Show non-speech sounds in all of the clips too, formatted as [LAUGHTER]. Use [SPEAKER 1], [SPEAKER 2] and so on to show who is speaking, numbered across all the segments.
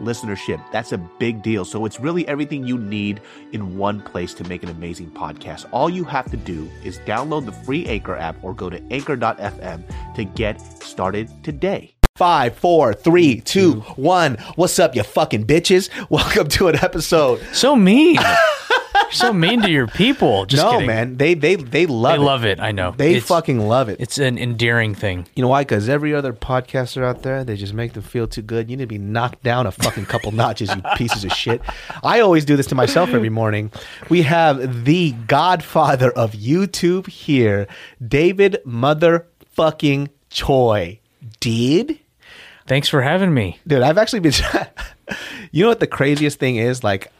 [SPEAKER 1] listenership. That's a big deal. So it's really everything you need in one place to make an amazing podcast. All you have to do is download the free Anchor app or go to anchor.fm to get started today. Five, four, three, two, one. What's up, you fucking bitches? [LAUGHS] Welcome to an episode.
[SPEAKER 2] So mean. You're [LAUGHS] so mean to your people. Just
[SPEAKER 1] no,
[SPEAKER 2] kidding.
[SPEAKER 1] man, they they they love
[SPEAKER 2] They
[SPEAKER 1] it.
[SPEAKER 2] love it. I know.
[SPEAKER 1] They
[SPEAKER 2] It's-
[SPEAKER 1] fucking love it.
[SPEAKER 2] It's an endearing thing.
[SPEAKER 3] You know why? Because every other podcaster out there, they just make them feel too good. You need to be knocked down a fucking couple [LAUGHS] notches, you pieces of shit.
[SPEAKER 1] I always do this to myself every morning. We have the godfather of YouTube here, David motherfucking Choi. Did?
[SPEAKER 2] Thanks for having me.
[SPEAKER 1] Dude, I've actually been. [LAUGHS] you know what the craziest thing is? Like,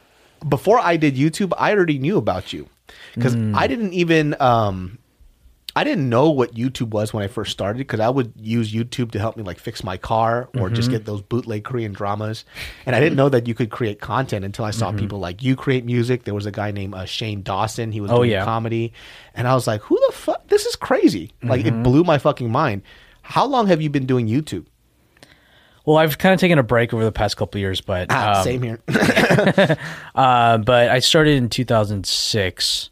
[SPEAKER 1] before I did YouTube, I already knew about you because I didn't even. um I didn't know what YouTube was when I first started because I would use YouTube to help me like fix my car or just get those bootleg Korean dramas, and I didn't know that you could create content until I saw people like you create music. There was a guy named uh, Shane Dawson. He was
[SPEAKER 2] Oh,
[SPEAKER 1] doing
[SPEAKER 2] yeah.
[SPEAKER 1] comedy, and I was like, "Who the fuck? This is crazy!" Like it blew my fucking mind. How long have you been doing YouTube?
[SPEAKER 2] Well, I've kind of taken a break over the past couple of years, but
[SPEAKER 1] Ah,
[SPEAKER 2] um,
[SPEAKER 1] same here. [LAUGHS]
[SPEAKER 2] uh, but I started in 2006.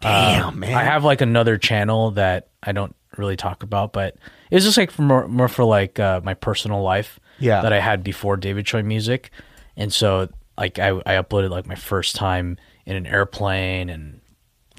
[SPEAKER 1] Damn, man.
[SPEAKER 2] I have like another channel that I don't really talk about, but it's just like for more, more for like uh, my personal life.
[SPEAKER 1] Yeah.
[SPEAKER 2] That I had before David Choi music, and so like I, I uploaded like my first time in an airplane and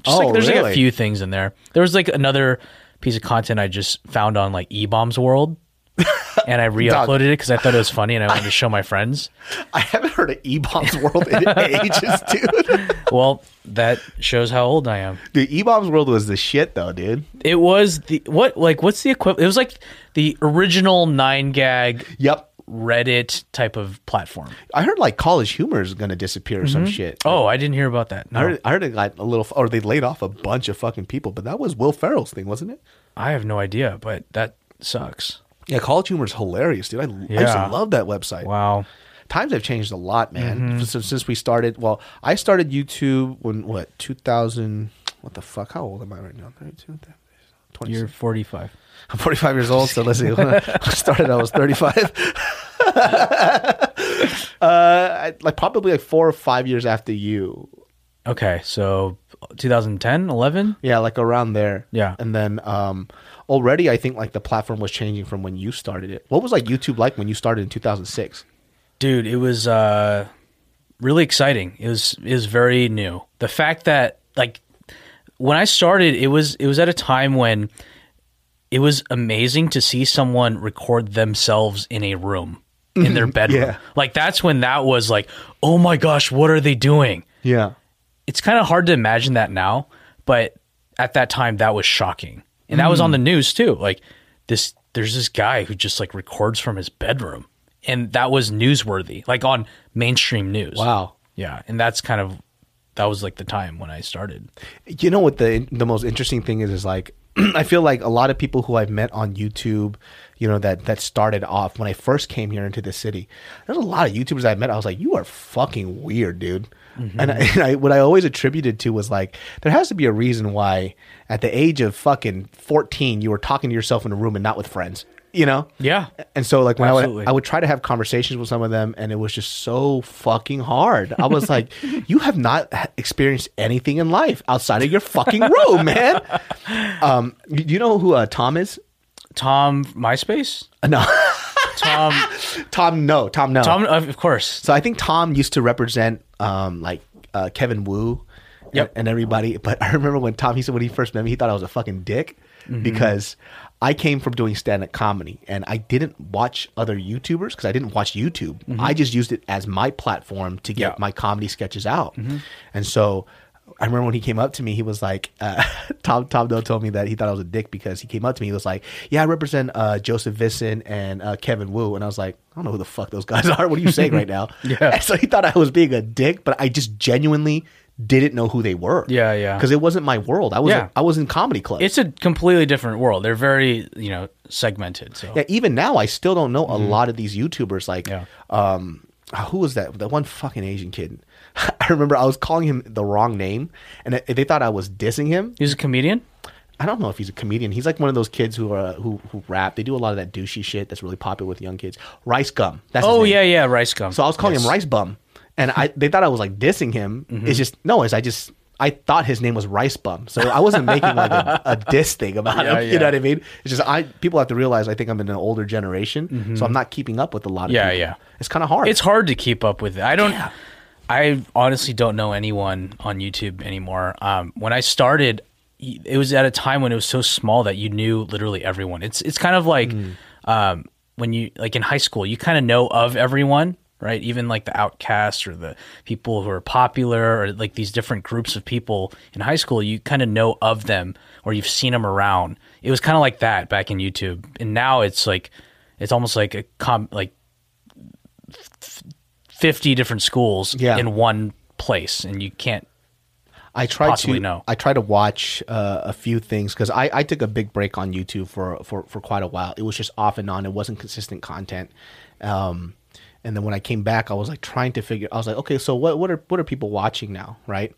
[SPEAKER 2] just
[SPEAKER 1] Oh,
[SPEAKER 2] like there's like a few things in there. There was like another piece of content I just found on like E Bombs World. [LAUGHS] and I re-uploaded it because I thought it was funny and I wanted to show my friends. [LAUGHS]
[SPEAKER 1] I haven't heard of eBaum's World in ages, [LAUGHS] dude.
[SPEAKER 2] Well, that shows how old I am.
[SPEAKER 1] Dude, eBaum's World was the shit, though, dude.
[SPEAKER 2] It was the what like what's the equivalent? It was like the original nine gag
[SPEAKER 1] Yep.
[SPEAKER 2] Reddit type of platform.
[SPEAKER 1] I heard like College Humor is gonna disappear or some mm-hmm. shit.
[SPEAKER 2] Oh, I didn't hear about that.
[SPEAKER 1] I heard, I heard it got a little, or they laid off a bunch of fucking people, but that was Will Ferrell's thing, wasn't it?
[SPEAKER 2] I have no idea, but that sucks.
[SPEAKER 1] Yeah, College Humor is hilarious, dude. I, I used to love that website.
[SPEAKER 2] Wow.
[SPEAKER 1] Times have changed a lot, man.
[SPEAKER 2] Mm-hmm.
[SPEAKER 1] Since, since we started, well, I started YouTube when what 2000? What the fuck? How old am I right now? 32, 26.
[SPEAKER 2] You're 45.
[SPEAKER 1] I'm 45 years old, so let's see. When [LAUGHS] I started, I was 35. [LAUGHS] uh, I- like probably like four or five years after you.
[SPEAKER 2] Okay, so 2010, 11?
[SPEAKER 1] Yeah, like around there.
[SPEAKER 2] Yeah.
[SPEAKER 1] And then um, already, I think like the platform was changing from when you started it. What was like YouTube like when you started in 2006?
[SPEAKER 2] Dude, it was uh really exciting. It was it was very new. The fact that like when I started, it was it was at a time when it was amazing to see someone record themselves in a room in their [LAUGHS] bedroom.
[SPEAKER 1] Yeah.
[SPEAKER 2] Like that's when that was like, "Oh my gosh, what are they doing?"
[SPEAKER 1] Yeah.
[SPEAKER 2] It's kind of hard to imagine that now, but at that time that was shocking. And that was on hmm. the news too. Like this there's this guy who just like records from his bedroom. And that was newsworthy, like on mainstream news.
[SPEAKER 1] Wow.
[SPEAKER 2] Yeah, and that's kind of that was like the time when I started.
[SPEAKER 1] You know what the the most interesting thing is is like [CLEARS THROAT] I feel like a lot of people who I've met on YouTube, you know, that that started off when I first came here into the city. There's a lot of YouTubers I met. I was like, you are fucking weird, dude. And, I, [LAUGHS] and I, what I always attributed to was like, there has to be a reason why at the age of fucking 14 you were talking to yourself in a room and not with friends. You know?
[SPEAKER 2] Yeah.
[SPEAKER 1] And so like when I would, I would try to have conversations with some of them and it was just so fucking hard. I was like, [LAUGHS] you have not experienced anything in life outside of your fucking room, man. [LAUGHS] Um, you you know who uh, Tom is?
[SPEAKER 2] Tom MySpace?
[SPEAKER 1] Uh, No, [LAUGHS]
[SPEAKER 2] Tom
[SPEAKER 1] Tom. No, Tom. No.
[SPEAKER 2] Tom of course.
[SPEAKER 1] So I think Tom used to represent um, like uh, Kevin Wu
[SPEAKER 2] Yep.
[SPEAKER 1] and everybody. But I remember when Tom, he said when he first met me, he thought I was a fucking dick
[SPEAKER 2] Mm-hmm.
[SPEAKER 1] because I came from doing stand up comedy and I didn't watch other YouTubers because I didn't watch YouTube. I just used it as my platform to get
[SPEAKER 2] Mm-hmm. Yeah. Mm-hmm.
[SPEAKER 1] my comedy sketches out. And so I remember when he came up to me, he was like, uh, [LAUGHS] Tom Tom Doe told me that he thought I was a dick because he came up to me. He was like, "Yeah, I represent uh, Joseph Vincent and uh, Kevin Wu," and I was like, "I don't know who the fuck those guys [LAUGHS] are. What are you saying right now?" [LAUGHS]
[SPEAKER 2] Yeah.
[SPEAKER 1] And so he thought I was being a dick, but I just genuinely didn't know who they were.
[SPEAKER 2] Yeah, yeah.
[SPEAKER 1] Because it wasn't my world. I was
[SPEAKER 2] Yeah.
[SPEAKER 1] I was in comedy club.
[SPEAKER 2] It's a completely different world. They're very, you know, segmented. So
[SPEAKER 1] yeah, even now I still don't know a lot of these YouTubers. Like.
[SPEAKER 2] Yeah.
[SPEAKER 1] um, who was that? That one fucking Asian kid. [LAUGHS] I remember I was calling him the wrong name, and they- thought I was dissing him.
[SPEAKER 2] he's a comedian.
[SPEAKER 1] I don't know if he's a comedian. He's like one of those kids who are who who rap. They do a lot of that douchey shit that's really popular with young kids. Rice gum. That's
[SPEAKER 2] Oh yeah, yeah, rice gum.
[SPEAKER 1] So I was calling
[SPEAKER 2] Yes.
[SPEAKER 1] him Rice Bum, and I they thought I was like dissing him.
[SPEAKER 2] Mm-hmm.
[SPEAKER 1] It's just no, it's I just I thought his name was Rice Bum, so I wasn't making like a, a diss thing about [LAUGHS]
[SPEAKER 2] Yeah,
[SPEAKER 1] him. [LAUGHS] You
[SPEAKER 2] yeah.
[SPEAKER 1] know what I mean? It's just I people have to realize I think I'm in an older generation, so I'm not keeping up with a lot of
[SPEAKER 2] Mm-hmm. Yeah,
[SPEAKER 1] people.
[SPEAKER 2] yeah.
[SPEAKER 1] It's kind of hard.
[SPEAKER 2] It's hard to keep up with it. I don't. I honestly don't know anyone on YouTube anymore. Um, when I started, it was at a time when it was so small that you knew literally everyone. It's it's kind of like
[SPEAKER 1] Mm.
[SPEAKER 2] um, when you like in high school, you kind of know of everyone, right? Even like the outcasts or the people who are popular or like these different groups of people in high school, you kind of know of them or you've seen them around. It was kind of like that back in YouTube, and now it's like it's almost like a com like 50 different schools
[SPEAKER 1] Yeah.
[SPEAKER 2] in one place and you can't
[SPEAKER 1] I try
[SPEAKER 2] possibly
[SPEAKER 1] to
[SPEAKER 2] know.
[SPEAKER 1] I try to watch uh, a few things because I, I took a big break on YouTube for, for for quite a while. It was just off and on. It wasn't consistent content. Um, and then when I came back, I was like trying to figure. I was like, okay, so what what are what are people watching now, right?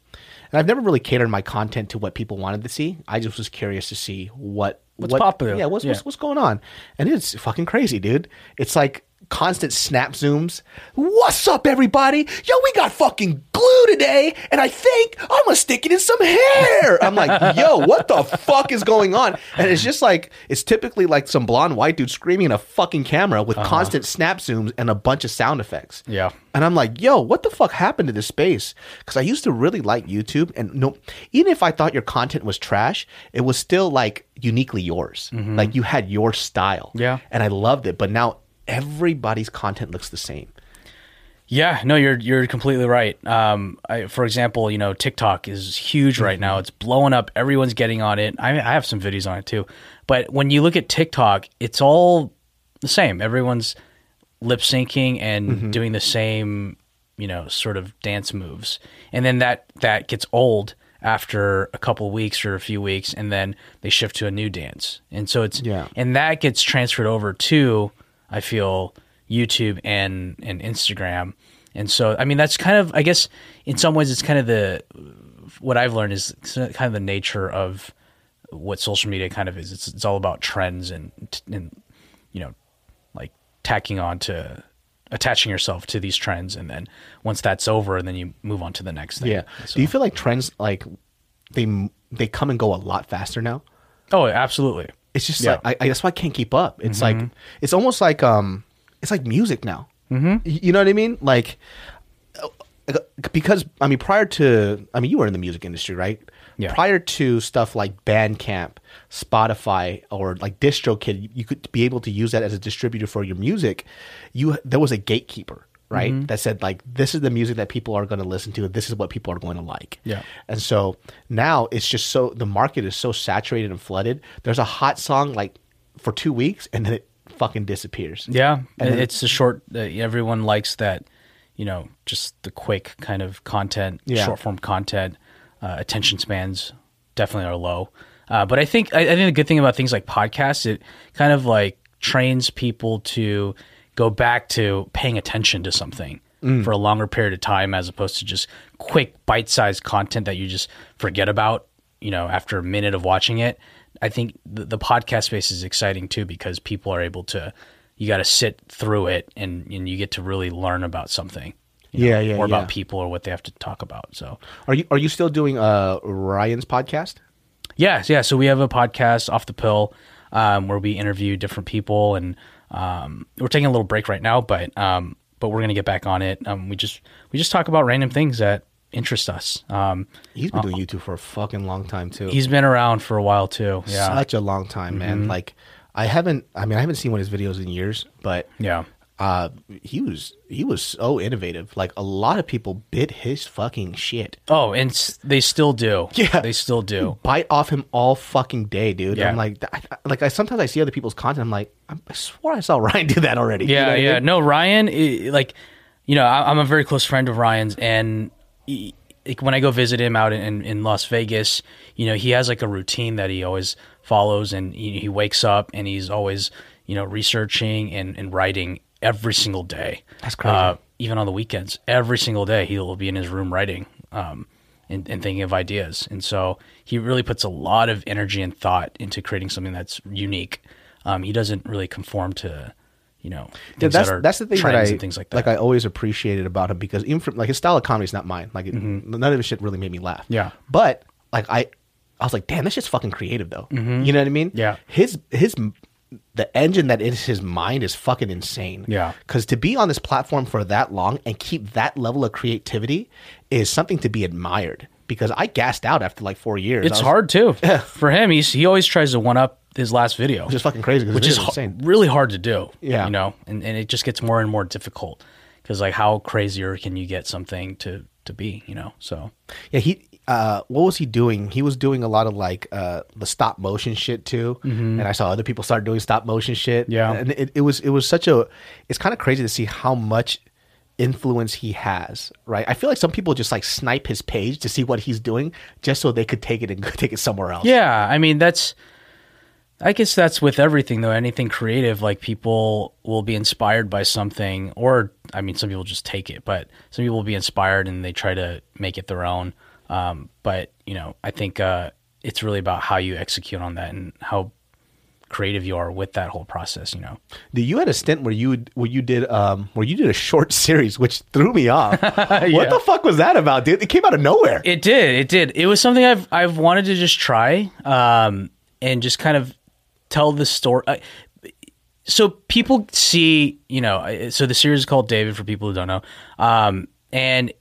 [SPEAKER 1] And I've never really catered my content to what people wanted to see. I just was curious to see what
[SPEAKER 2] What's
[SPEAKER 1] what,
[SPEAKER 2] popular.
[SPEAKER 1] Yeah, what's, what's
[SPEAKER 2] Yeah.
[SPEAKER 1] what's going on? And it's fucking crazy, dude. It's like constant snap zooms. What's up, everybody? Yo, we got fucking glue today, and I think I'm gonna stick it in some hair. I'm like, yo, what the fuck is going on? And it's just like it's typically like some blonde white dude screaming in a fucking camera with constant snap zooms and a bunch of sound effects.
[SPEAKER 2] Yeah.
[SPEAKER 1] And I'm like, yo, what the fuck happened to this space? Because I used to really like YouTube, and no, even if I thought your content was trash, it was still like uniquely yours. Like you had your style.
[SPEAKER 2] Mm-hmm. Yeah.
[SPEAKER 1] And I loved it. But now everybody's content looks the same.
[SPEAKER 2] yeah no you're you're completely right. Um I, for example you know tiktok is huge right now. It's blowing up. Everyone's getting on it. I, I have some videos on it too. But when you look at tiktok it's all the same. Everyone's lip syncing and doing the same you know sort of dance moves. And then that that gets old after a couple weeks or a few weeks and then they shift to a new dance. And so it's
[SPEAKER 1] Yeah.
[SPEAKER 2] and that gets transferred over to i feel youtube and and instagram. And so i mean that's kind of i guess in some ways it's kind of the what i've learned is kind of the nature of what social media kind of is. It's, it's all about trends and and you know like tacking on to attaching yourself to these trends. And then once that's over and then you move on to the next thing.
[SPEAKER 1] Yeah.
[SPEAKER 2] So-
[SPEAKER 1] Do you feel like trends like they they come and go a lot faster now?
[SPEAKER 2] oh absolutely
[SPEAKER 1] It's just
[SPEAKER 2] Yeah. Mm-hmm.
[SPEAKER 1] like I, I that's why I can't keep up. It's like it's almost like um it's like music now. Mm-hmm. You know what I mean? Like uh, because I mean prior to I mean you were in the music industry, right?
[SPEAKER 2] Yeah.
[SPEAKER 1] Prior to stuff like Bandcamp, Spotify, or like DistroKid, you could be able to use that as a distributor for your music. You there was a gatekeeper, right?
[SPEAKER 2] Mm-hmm.
[SPEAKER 1] That said like this is the music that people are going to listen to. This is what people are going to like.
[SPEAKER 2] Yeah.
[SPEAKER 1] And so now it's just so the market is so saturated and flooded. There's a hot song like for two weeks and then it fucking disappears.
[SPEAKER 2] Yeah,
[SPEAKER 1] And
[SPEAKER 2] it's the short. Uh, everyone likes that, you know, just the quick kind of content,
[SPEAKER 1] Yeah.
[SPEAKER 2] short form content. Uh, attention spans definitely are low. Uh, but I think I, I think the good thing about things like podcasts, it kind of like trains people to go back to paying attention to something
[SPEAKER 1] Mm.
[SPEAKER 2] for a longer period of time, as opposed to just quick bite sized content that you just forget about. You know, after a minute of watching it. I think the, the podcast space is exciting too because people are able to you got to sit through it and, and you get to really learn about something you know,
[SPEAKER 1] Yeah, yeah,
[SPEAKER 2] or
[SPEAKER 1] yeah.
[SPEAKER 2] about people or what they have to talk about so
[SPEAKER 1] Are you are you still doing uh Ryan's podcast?
[SPEAKER 2] yeah yeah so we have a podcast off the pill um, where we interview different people and um, we're taking a little break right now but um, but we're gonna get back on it. Um, we just we just talk about random things that interest us. Um,
[SPEAKER 1] He's been doing YouTube for a fucking long time too.
[SPEAKER 2] he's been around for a while too. Yeah.
[SPEAKER 1] Such a long time, man. Like I haven't I mean I haven't seen one of his videos in years, but
[SPEAKER 2] yeah
[SPEAKER 1] uh, he was he was so innovative. Like a lot of people bit his fucking shit.
[SPEAKER 2] Oh, and s- they still do.
[SPEAKER 1] Yeah.
[SPEAKER 2] they still do. [LAUGHS]
[SPEAKER 1] Bite off him all fucking day, dude.
[SPEAKER 2] Yeah.
[SPEAKER 1] I'm like, I, like I sometimes I see other people's content. I'm like, I'm- I swore I saw [LAUGHS] Ryan do that already. You know
[SPEAKER 2] Yeah,
[SPEAKER 1] I
[SPEAKER 2] yeah.
[SPEAKER 1] mean?
[SPEAKER 2] No, Ryan, like, you know, I, I'm a very close friend of Ryan's, and he, like, when I go visit him out in, in Las Vegas, you know, he has like a routine that he always follows, and he, he wakes up and he's always, you know, researching and, and writing every single day.
[SPEAKER 1] That's crazy.
[SPEAKER 2] Uh, even on the weekends, every single day he'll be in his room writing. Um, and, and thinking of ideas, and so he really puts a lot of energy and thought into creating something that's unique. Um, he doesn't really conform to, you know,
[SPEAKER 1] Yeah,
[SPEAKER 2] things
[SPEAKER 1] that's
[SPEAKER 2] that are
[SPEAKER 1] that's the thing that I
[SPEAKER 2] and things like that.
[SPEAKER 1] Like I always appreciated about him because even from like his style of comedy is not mine. Like it, none of his shit really made me laugh.
[SPEAKER 2] Mm-hmm. Yeah.
[SPEAKER 1] but like I, I was like, damn, this shit's fucking creative though. You know what I mean?
[SPEAKER 2] Mm-hmm. Yeah.
[SPEAKER 1] His his the engine that is his mind is fucking insane.
[SPEAKER 2] Yeah.
[SPEAKER 1] Because to be on this platform for that long and keep that level of creativity is something to be admired. Because I gassed out after like four years.
[SPEAKER 2] it's
[SPEAKER 1] was-
[SPEAKER 2] hard too [LAUGHS] Yeah. for him. He's he always tries to one up his last video,
[SPEAKER 1] Which is fucking crazy.
[SPEAKER 2] which is ho-
[SPEAKER 1] insane.
[SPEAKER 2] really hard to do.
[SPEAKER 1] Yeah.
[SPEAKER 2] you know, and and it just gets more and more difficult because like how crazier can you get something to to be? You know, so
[SPEAKER 1] Yeah, he. Uh, what was he doing? He was doing a lot of like uh, the stop motion shit too, and I saw other people start doing stop motion shit.
[SPEAKER 2] Mm-hmm. Yeah.
[SPEAKER 1] and it, it was it was such a. It's kind of crazy to see how much influence he has. Right, I feel like some people just like snipe his page to see what he's doing just so they could take it and [LAUGHS] take it somewhere else.
[SPEAKER 2] Yeah, I mean that's I guess that's with everything though. Anything creative, like people will be inspired by something or I mean some people just take it, but some people will be inspired and they try to make it their own. Um, but, you know, I think uh, it's really about how you execute on that and how creative you are with that whole process, you know.
[SPEAKER 1] Dude, you had a stint where you where you did um where you did a short [LAUGHS] series, which threw me off. [LAUGHS] What the fuck was that about, dude? It came out of nowhere.
[SPEAKER 2] It did. It did. It was something I've I've wanted to just try um, and just kind of tell the story. I- So people see, you know, so the series is called David for people who don't know. Um, and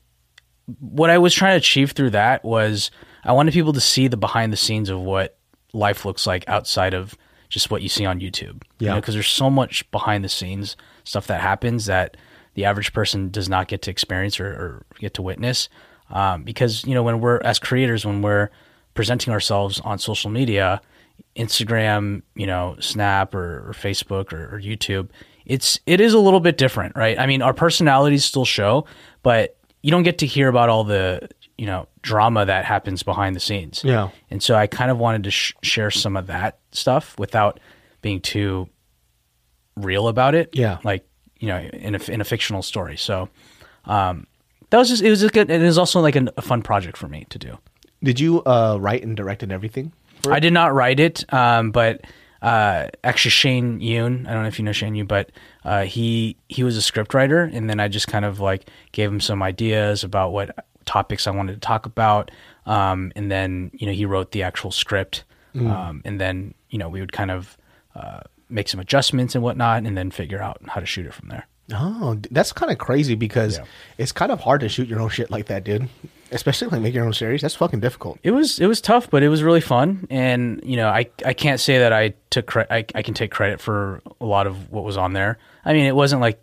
[SPEAKER 2] what I was trying to achieve through that was I wanted people to see the behind the scenes of what life looks like outside of just what you see on YouTube.
[SPEAKER 1] Yeah.
[SPEAKER 2] Because there's so much behind the scenes stuff that happens that the average person does not get to experience or, or get to witness. Um, because, you know, when we're, as creators, when we're presenting ourselves on social media, Instagram, you know, Snap or, or Facebook or, or YouTube, it's it is a little bit different, right? I mean, our personalities still show, but you don't get to hear about all the you know drama that happens behind the scenes.
[SPEAKER 1] Yeah.
[SPEAKER 2] and so I kind of wanted to sh- share some of that stuff without being too real about it.
[SPEAKER 1] Yeah.
[SPEAKER 2] like you know, in a in a fictional story. So. um that was just it was a good it was also like an, a fun project for me to do.
[SPEAKER 1] Did you uh, write and direct and everything?
[SPEAKER 2] I did not write it, um, but uh, actually Shane Yoon, I don't know if you know Shane Yoon, but uh, he he was a script writer, and then I just kind of like gave him some ideas about what topics I wanted to talk about, um, and then you know he wrote the actual script, um, and then you know we would kind of uh, make some adjustments and whatnot, and then figure out how to shoot it from there.
[SPEAKER 1] Oh, that's kind of crazy because
[SPEAKER 2] Yeah.
[SPEAKER 1] it's kind of hard to shoot your own shit like that, dude. Especially like make your own series. That's fucking difficult.
[SPEAKER 2] It was it was tough, but it was really fun. And you know, I I can't say that I took cre- I I can take credit for a lot of what was on there. I mean, it wasn't like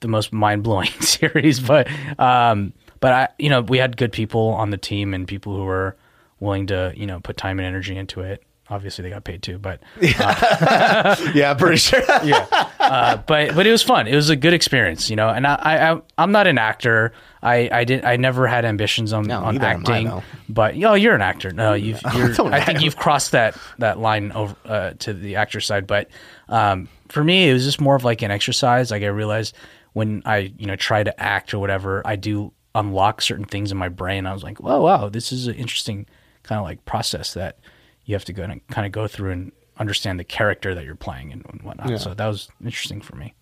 [SPEAKER 2] the most mind blowing [LAUGHS] series, but um, but I you know we had good people on the team and people who were willing to you know put time and energy into it. Obviously, they got paid too, but [LAUGHS]
[SPEAKER 1] yeah, pretty sure. [LAUGHS]
[SPEAKER 2] yeah. Uh, but but it was fun. It was a good experience, you know. And I, I I- I'm not an actor. I I did I never had ambitions on
[SPEAKER 1] No,
[SPEAKER 2] on
[SPEAKER 1] am I,
[SPEAKER 2] acting. but yo, you're an actor. No, you've. [LAUGHS] You're,
[SPEAKER 1] Don't
[SPEAKER 2] I think you've crossed that that line over uh, to the actor side. But um, for me, it was just more of like an exercise. Like I realized when I you know try to act or whatever, I do unlock certain things in my brain. I was like, whoa, wow, this is an interesting kind of like process that you have to go and kind of go through and understand the character that you're playing and, and whatnot.
[SPEAKER 1] Yeah.
[SPEAKER 2] So that was interesting for me.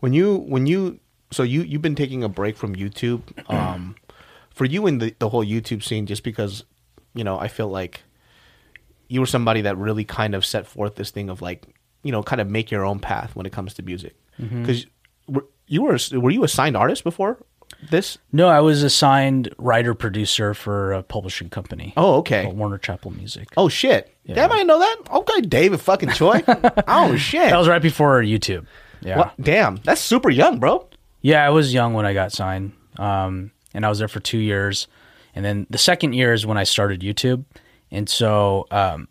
[SPEAKER 1] when you when you so you you've been taking a break from YouTube. [CLEARS THROAT] Um, for you in the the whole YouTube scene, just because you know, I feel like you were somebody that really kind of set forth this thing of like you know, kind of make your own path when it comes to music. Because you were were you a signed artist before this?
[SPEAKER 2] No, I was assigned writer producer for a publishing company.
[SPEAKER 1] Oh, okay.
[SPEAKER 2] Warner Chappell Music.
[SPEAKER 1] Oh shit! Damn, I didn't know that. Okay, David fucking Choi. [LAUGHS] oh shit!
[SPEAKER 2] That was right before YouTube. Yeah.
[SPEAKER 1] What? Damn, that's super young, bro.
[SPEAKER 2] Yeah, I was young when I got signed, um, and I was there for two years. And then the second year is when I started YouTube, and so um,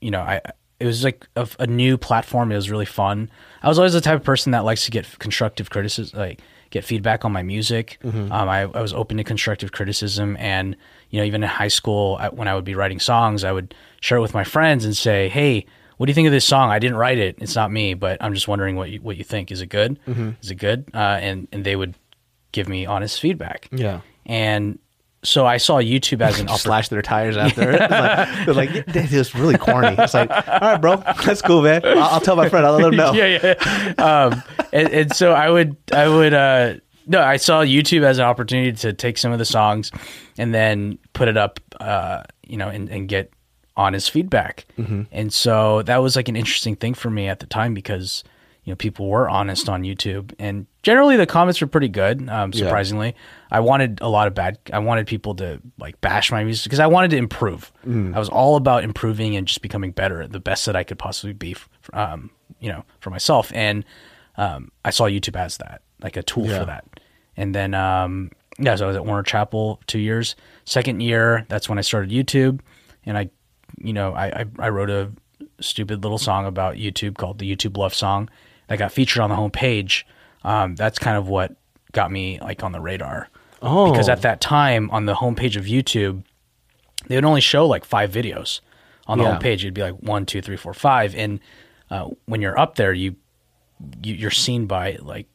[SPEAKER 2] you know, I it was like a, a, new platform. It was really fun. I was always the type of person that likes to get constructive criticism, like get feedback on my music. Mm-hmm. Um, I, I was open to constructive criticism, and you know, even in high school, I, when I would be writing songs, I would share it with my friends and say, "Hey." what do you think of this song? I didn't write it. It's not me, but I'm just wondering what you, what you think. Is it good? Mm-hmm. Is it good? Uh, and and they would give me honest feedback.
[SPEAKER 1] Yeah.
[SPEAKER 2] And so I saw YouTube as [LAUGHS] an
[SPEAKER 1] slash their tires after. like, [LAUGHS] they're like, this is really corny. It's like, all right, bro, that's cool, man. I'll, I'll tell my friend. I'll let him know. [LAUGHS]
[SPEAKER 2] yeah, yeah. Um, and, and so I would, I would, uh, no, I saw YouTube as an opportunity to take some of the songs and then put it up, uh, you know, and, and get honest feedback. Mm-hmm. And so that was like an interesting thing for me at the time because you know people were honest on YouTube and generally the comments were pretty good. Um, surprisingly, yeah. I wanted a lot of bad. I wanted people to like bash my music because I wanted to improve. Mm. I was all about improving and just becoming better, the best that I could possibly be. Um, you know, for myself, and um, I saw YouTube as that, like a tool yeah. for that. And then, um, yeah, so I was at Warner Chappell two years. Second year, that's when I started YouTube, and I you know, I, I, I wrote a stupid little song about YouTube called the YouTube Love Song that got featured on the homepage. Um, that's kind of what got me like on the radar. Oh. Because at that time on the homepage of YouTube, they would only show like five videos on the yeah. homepage. It'd be like one, two, three, four, five. And uh, when you're up there, you, you are seen by like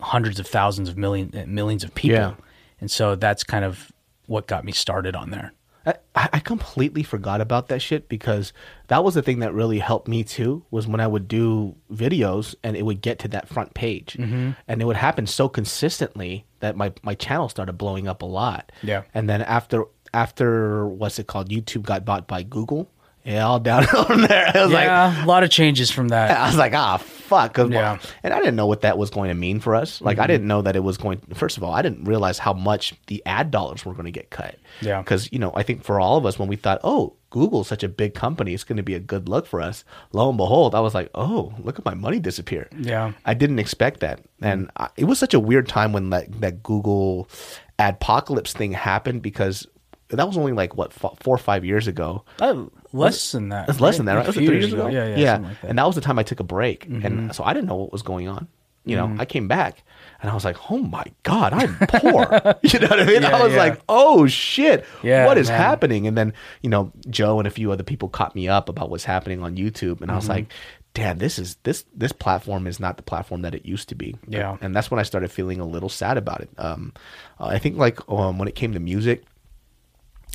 [SPEAKER 2] hundreds of thousands of million millions of people. Yeah. And so that's kind of what got me started on there.
[SPEAKER 1] I, I completely forgot about that shit because that was the thing that really helped me too. Was when I would do videos and it would get to that front page, mm-hmm. and it would happen so consistently that my my channel started blowing up a lot.
[SPEAKER 2] Yeah,
[SPEAKER 1] and then after after what's it called? YouTube got bought by Google. Yeah, all down [LAUGHS] on there. I was
[SPEAKER 2] yeah, like, a lot of changes from that.
[SPEAKER 1] I was like, ah, fuck. Yeah. And I didn't know what that was going to mean for us. Like, mm-hmm. I didn't know that it was going. First of all, I didn't realize how much the ad dollars were going to get cut.
[SPEAKER 2] Yeah.
[SPEAKER 1] Because you know, I think for all of us, when we thought, oh, Google's such a big company, it's going to be a good look for us. Lo and behold, I was like, oh, look at my money disappear.
[SPEAKER 2] Yeah.
[SPEAKER 1] I didn't expect that, and I, it was such a weird time when that that Google adpocalypse thing happened because that was only like what four or five years ago.
[SPEAKER 2] Oh, less than that.
[SPEAKER 1] It's less than that, right? Was it three years ago?
[SPEAKER 2] Yeah, yeah.
[SPEAKER 1] yeah. Like and that was the time I took a break, mm-hmm. and so I didn't know what was going on. You know, mm-hmm. I came back and I was like, "Oh my god, I'm poor." [LAUGHS] [LAUGHS] you know what I mean? Yeah, I was yeah. like, "Oh shit, yeah, what is man. happening?" And then you know, Joe and a few other people caught me up about what's happening on YouTube, and mm-hmm. I was mm-hmm. like, damn this is this this platform is not the platform that it used to be
[SPEAKER 2] yeah
[SPEAKER 1] and that's when i started feeling a little sad about it um, i think like um, when it came to music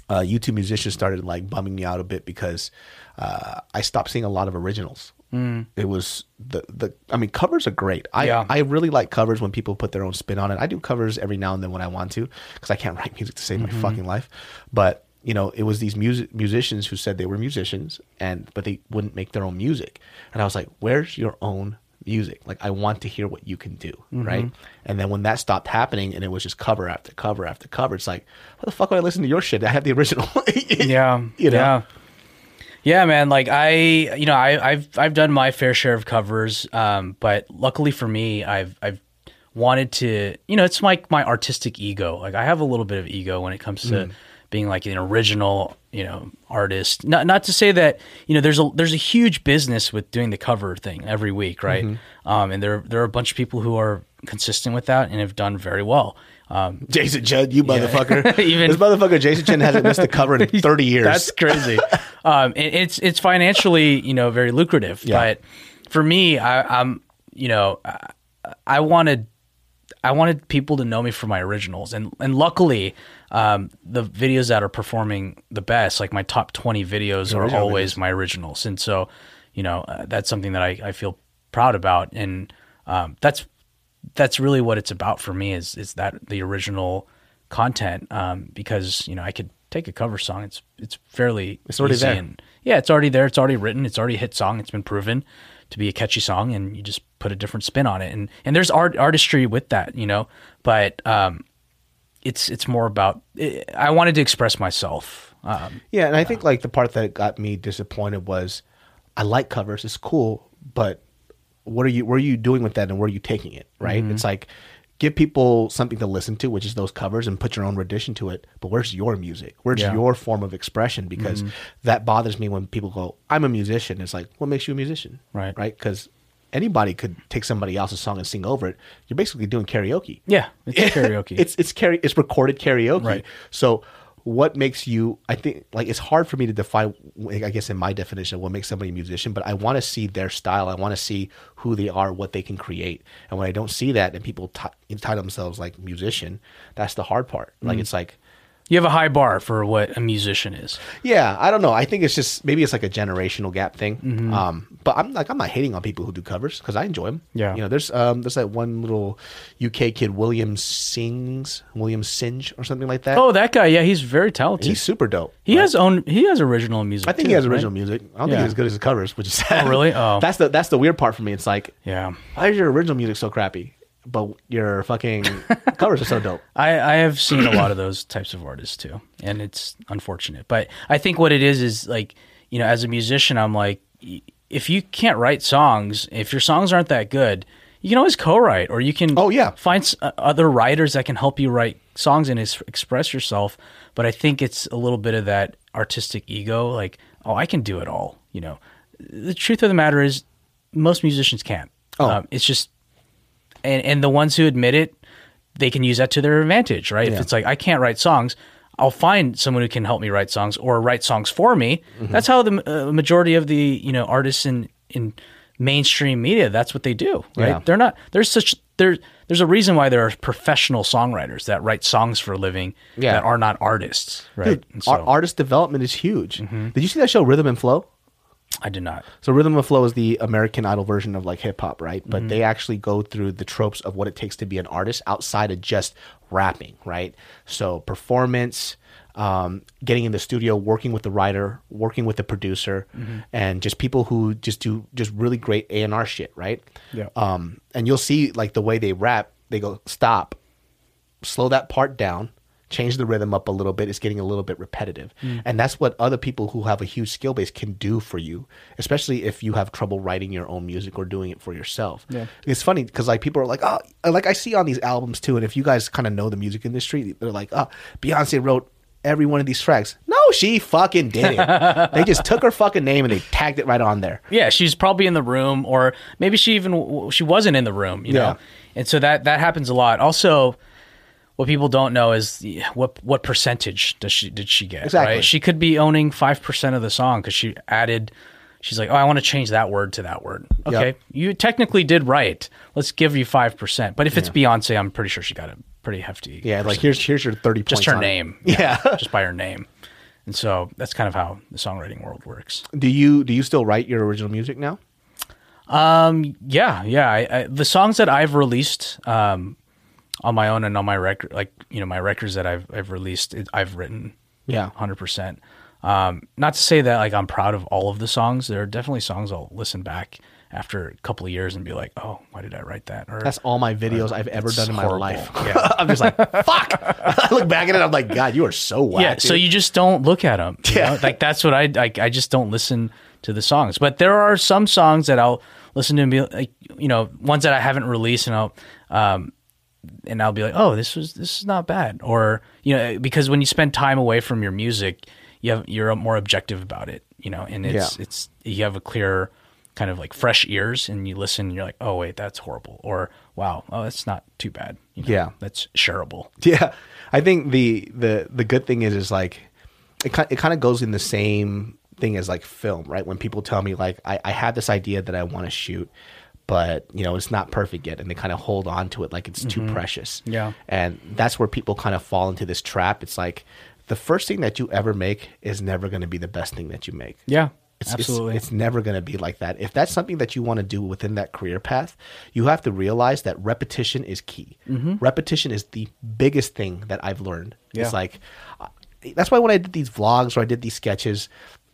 [SPEAKER 1] uh, YouTube musicians started like bumming me out a bit because uh, I stopped seeing a lot of originals. Mm. It was the the I mean covers are great. I yeah. I really like covers when people put their own spin on it. I do covers every now and then when I want to because I can't write music to save mm-hmm. my fucking life. But you know, it was these music musicians who said they were musicians and but they wouldn't make their own music. And I was like, "Where's your own music. Like I want to hear what you can do, mm-hmm. right? And then when that stopped happening and it was just cover after cover after cover, it's like, what the fuck would I listen to your shit? I have the original. [LAUGHS]
[SPEAKER 2] yeah,
[SPEAKER 1] you know?
[SPEAKER 2] yeah, yeah, man. Like I, you know, I, have I've done my fair share of covers, um, but luckily for me, I've I've wanted to, you know, it's like my artistic ego. Like I have a little bit of ego when it comes to. Mm being like an original, you know, artist. Not not to say that you know there's a there's a huge business with doing the cover thing every week, right? Mm-hmm. Um, and there there are a bunch of people who are consistent with that and have done very well. Um, [LAUGHS]
[SPEAKER 1] Jason Chen, you motherfucker! [LAUGHS] Yeah. Even this motherfucker, Jason Chen, hasn't missed a cover in [LAUGHS] thirty years.
[SPEAKER 2] That's crazy. um, it, it's it's financially you know very lucrative, yeah. but for me, I, I'm you know I, I wanted I wanted people to know me for my originals, and and luckily, um, the videos that are performing the best, like my top twenty videos, are always videos. my originals, and so you know uh, that's something that I, I feel proud about, and um, that's that's really what it's about for me is is that the original content, um, because you know I could take a cover song, it's it's fairly
[SPEAKER 1] it's already there.
[SPEAKER 2] And, yeah, it's already there, it's already written, it's already a hit song, it's been proven to be a catchy song and you just put a different spin on it. And and there's art artistry with that you know? But um it's it's more about it, i wanted to express myself um,
[SPEAKER 1] yeah and i think like the part that got me disappointed was i like covers it's cool but what are you what are you doing with that and where are you taking it right
[SPEAKER 2] Mm-hmm.
[SPEAKER 1] it's like give people something to listen to which is those covers and put your own rendition to it but where's your music where's
[SPEAKER 2] Yeah. Mm-hmm.
[SPEAKER 1] your form of expression because that bothers me when people go i'm a musician it's like what makes you a musician
[SPEAKER 2] Right.
[SPEAKER 1] right because anybody could take somebody else's song and sing over it you're basically doing karaoke
[SPEAKER 2] Yeah, it's karaoke. [LAUGHS]
[SPEAKER 1] it's it's carry it's recorded karaoke.
[SPEAKER 2] Right.
[SPEAKER 1] So what makes you I think like it's hard for me to define I guess in my definition of what makes somebody a musician, but I want to see their style. I want to see who they are, what they can create. And when I don't see that and people t- entitle themselves like musician, that's the hard part. Like
[SPEAKER 2] Mm.
[SPEAKER 1] it's like
[SPEAKER 2] you have a high bar for what a musician is.
[SPEAKER 1] yeah, I don't know. I think it's just maybe it's like a generational gap thing.
[SPEAKER 2] Mm-hmm.
[SPEAKER 1] Um, but I'm like I'm not hating on people who do covers because I enjoy them.
[SPEAKER 2] Yeah.
[SPEAKER 1] you know, there's um there's that one little UK kid William Sings William Singe or something like that.
[SPEAKER 2] Oh, that guy, yeah, he's very talented.
[SPEAKER 1] he's super dope.
[SPEAKER 2] he has own he has original music.
[SPEAKER 1] I think
[SPEAKER 2] too,
[SPEAKER 1] he has
[SPEAKER 2] right?
[SPEAKER 1] original music. I don't
[SPEAKER 2] Yeah.
[SPEAKER 1] think he's as good as his covers, which is sad.
[SPEAKER 2] Oh, really? [LAUGHS] Oh.
[SPEAKER 1] that's the that's the weird part for me. It's like,
[SPEAKER 2] Yeah.
[SPEAKER 1] why is your original music so crappy, but your fucking covers are so dope? [LAUGHS]
[SPEAKER 2] I, I have seen a lot of those types of artists too, and it's unfortunate. But I think what it is is like you know, as a musician, I'm like, if you can't write songs, if your songs aren't that good, you can always co-write, or you can
[SPEAKER 1] Oh, yeah.
[SPEAKER 2] find s- uh, other writers that can help you write songs and es- express yourself. But I think it's a little bit of that artistic ego, like, oh, I can do it all. You know, the truth of the matter is, most musicians can't.
[SPEAKER 1] Oh.
[SPEAKER 2] Um, it's just and and the ones who admit it, they can use that to their advantage, right? If it's like I can't write songs, I'll find someone who can help me write songs or write songs for me.
[SPEAKER 1] Mm-hmm.
[SPEAKER 2] That's how the uh, majority of the you know artists in in mainstream media. That's what they do, right?
[SPEAKER 1] Yeah.
[SPEAKER 2] They're not. There's such there. There's a reason why there are professional songwriters that write songs for a living
[SPEAKER 1] Yeah.
[SPEAKER 2] that are not artists, right?
[SPEAKER 1] Dude,
[SPEAKER 2] so-
[SPEAKER 1] artist development is huge.
[SPEAKER 2] Mm-hmm.
[SPEAKER 1] Did you see that show Rhythm and Flow?
[SPEAKER 2] I did not.
[SPEAKER 1] So Rhythm of Flow is the American Idol version of like hip hop, right?
[SPEAKER 2] Mm-hmm.
[SPEAKER 1] But they actually go through the tropes of what it takes to be an artist outside of just rapping, right? So performance, um, getting in the studio, working with the writer, working with the producer,
[SPEAKER 2] Mm-hmm.
[SPEAKER 1] and just people who just do just really great A and R shit, right?
[SPEAKER 2] Yeah.
[SPEAKER 1] Um, and you'll see like the way they rap, they go stop, slow that part down, change the rhythm up a little bit. It's getting a little bit repetitive.
[SPEAKER 2] Mm.
[SPEAKER 1] And that's what other people who have a huge skill base can do for you, especially if you have trouble writing your own music or doing it for yourself.
[SPEAKER 2] Yeah.
[SPEAKER 1] It's funny because like people are like, oh, like I see on these albums too. And if you guys kind of know the music industry, they're like, oh, Beyonce wrote every one of these tracks. No, she fucking didn't. [LAUGHS] they just took her fucking name and they tagged it right on there.
[SPEAKER 2] Yeah, she's probably in the room, or maybe she even she wasn't in the room. You
[SPEAKER 1] Yeah.
[SPEAKER 2] know, and so that that happens a lot. Also, what people don't know is what what percentage does she did she get?
[SPEAKER 1] Exactly.
[SPEAKER 2] Right? She could be owning five percent of the song because she added. She's like, oh, I want to change that word to that word. Okay,
[SPEAKER 1] Yep.
[SPEAKER 2] you technically did right. Let's give you five percent. But if it's Beyonce, I'm pretty sure she got a pretty hefty.
[SPEAKER 1] Yeah, like here's here's your thirty
[SPEAKER 2] just her name. [LAUGHS]
[SPEAKER 1] Yeah.
[SPEAKER 2] just by her name. And so that's kind of how the songwriting world works.
[SPEAKER 1] do you do you still write your original music now?
[SPEAKER 2] Um, yeah, yeah. I, I, the songs that I've released um, on my own and on my record, like you know, my records that I've I've released, it, I've written.
[SPEAKER 1] Yeah.
[SPEAKER 2] hundred percent. Um, not to say that like I'm proud of all of the songs. There are definitely songs I'll listen back after a couple of years and be like, oh, why did I write that? Or
[SPEAKER 1] That's all my videos I've ever done in my
[SPEAKER 2] horrible.
[SPEAKER 1] life.
[SPEAKER 2] Yeah. [LAUGHS]
[SPEAKER 1] I'm just like, fuck. [LAUGHS] I look back at it, I'm like, God, you are so whack.
[SPEAKER 2] yeah. So you just don't look at them.
[SPEAKER 1] Yeah.
[SPEAKER 2] like that's what I like. I just don't listen to the songs. But there are some songs that I'll listen to and be like, you know, ones that I haven't released, and I'll, um, and I'll be like, oh, this was this is not bad, or you know, because when you spend time away from your music, you have you're more objective about it, you know, and it's
[SPEAKER 1] Yeah.
[SPEAKER 2] it's you have a clear kind of like fresh ears, and you listen, and you're like, oh wait, that's horrible, or wow, oh that's not too bad, you know,
[SPEAKER 1] Yeah.
[SPEAKER 2] that's shareable.
[SPEAKER 1] Yeah, I think the the the good thing is is like it kind it kind of goes in the same thing as like film, right? When people tell me like I I have this idea that I want to shoot, but you know it's not perfect yet, and they kind of hold on to it like it's too precious.
[SPEAKER 2] Yeah.
[SPEAKER 1] and that's where people kind of fall into this trap. It's like the first thing that you ever make is never going to be the best thing that you make.
[SPEAKER 2] Yeah,
[SPEAKER 1] It's, it's-
[SPEAKER 2] absolutely.
[SPEAKER 1] It's, never going to be like that. If that's something that you want to do within that career path, you have to realize that repetition is key. Repetition is the biggest thing that I've learned.
[SPEAKER 2] Yeah.
[SPEAKER 1] It's like, uh, that's why when I did these vlogs or I did these sketches,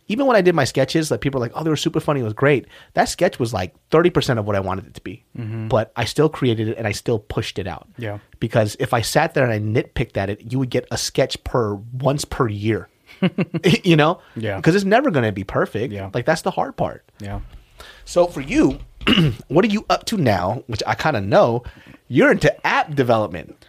[SPEAKER 1] even when I did my sketches, like people were like, oh, they were super funny. It was great. That sketch was like 30% of what I wanted it to be. But I still created it and I still pushed it out.
[SPEAKER 2] Yeah.
[SPEAKER 1] Because if I sat there and I nitpicked at it, you would get a sketch per once per year. [LAUGHS] [LAUGHS] you know?
[SPEAKER 2] Yeah.
[SPEAKER 1] Because it's never going to be perfect.
[SPEAKER 2] Yeah.
[SPEAKER 1] Like that's the hard part.
[SPEAKER 2] yeah.
[SPEAKER 1] So for you, [CLEARS THROAT] what are you up to now? Which I kind of know. You're into app development,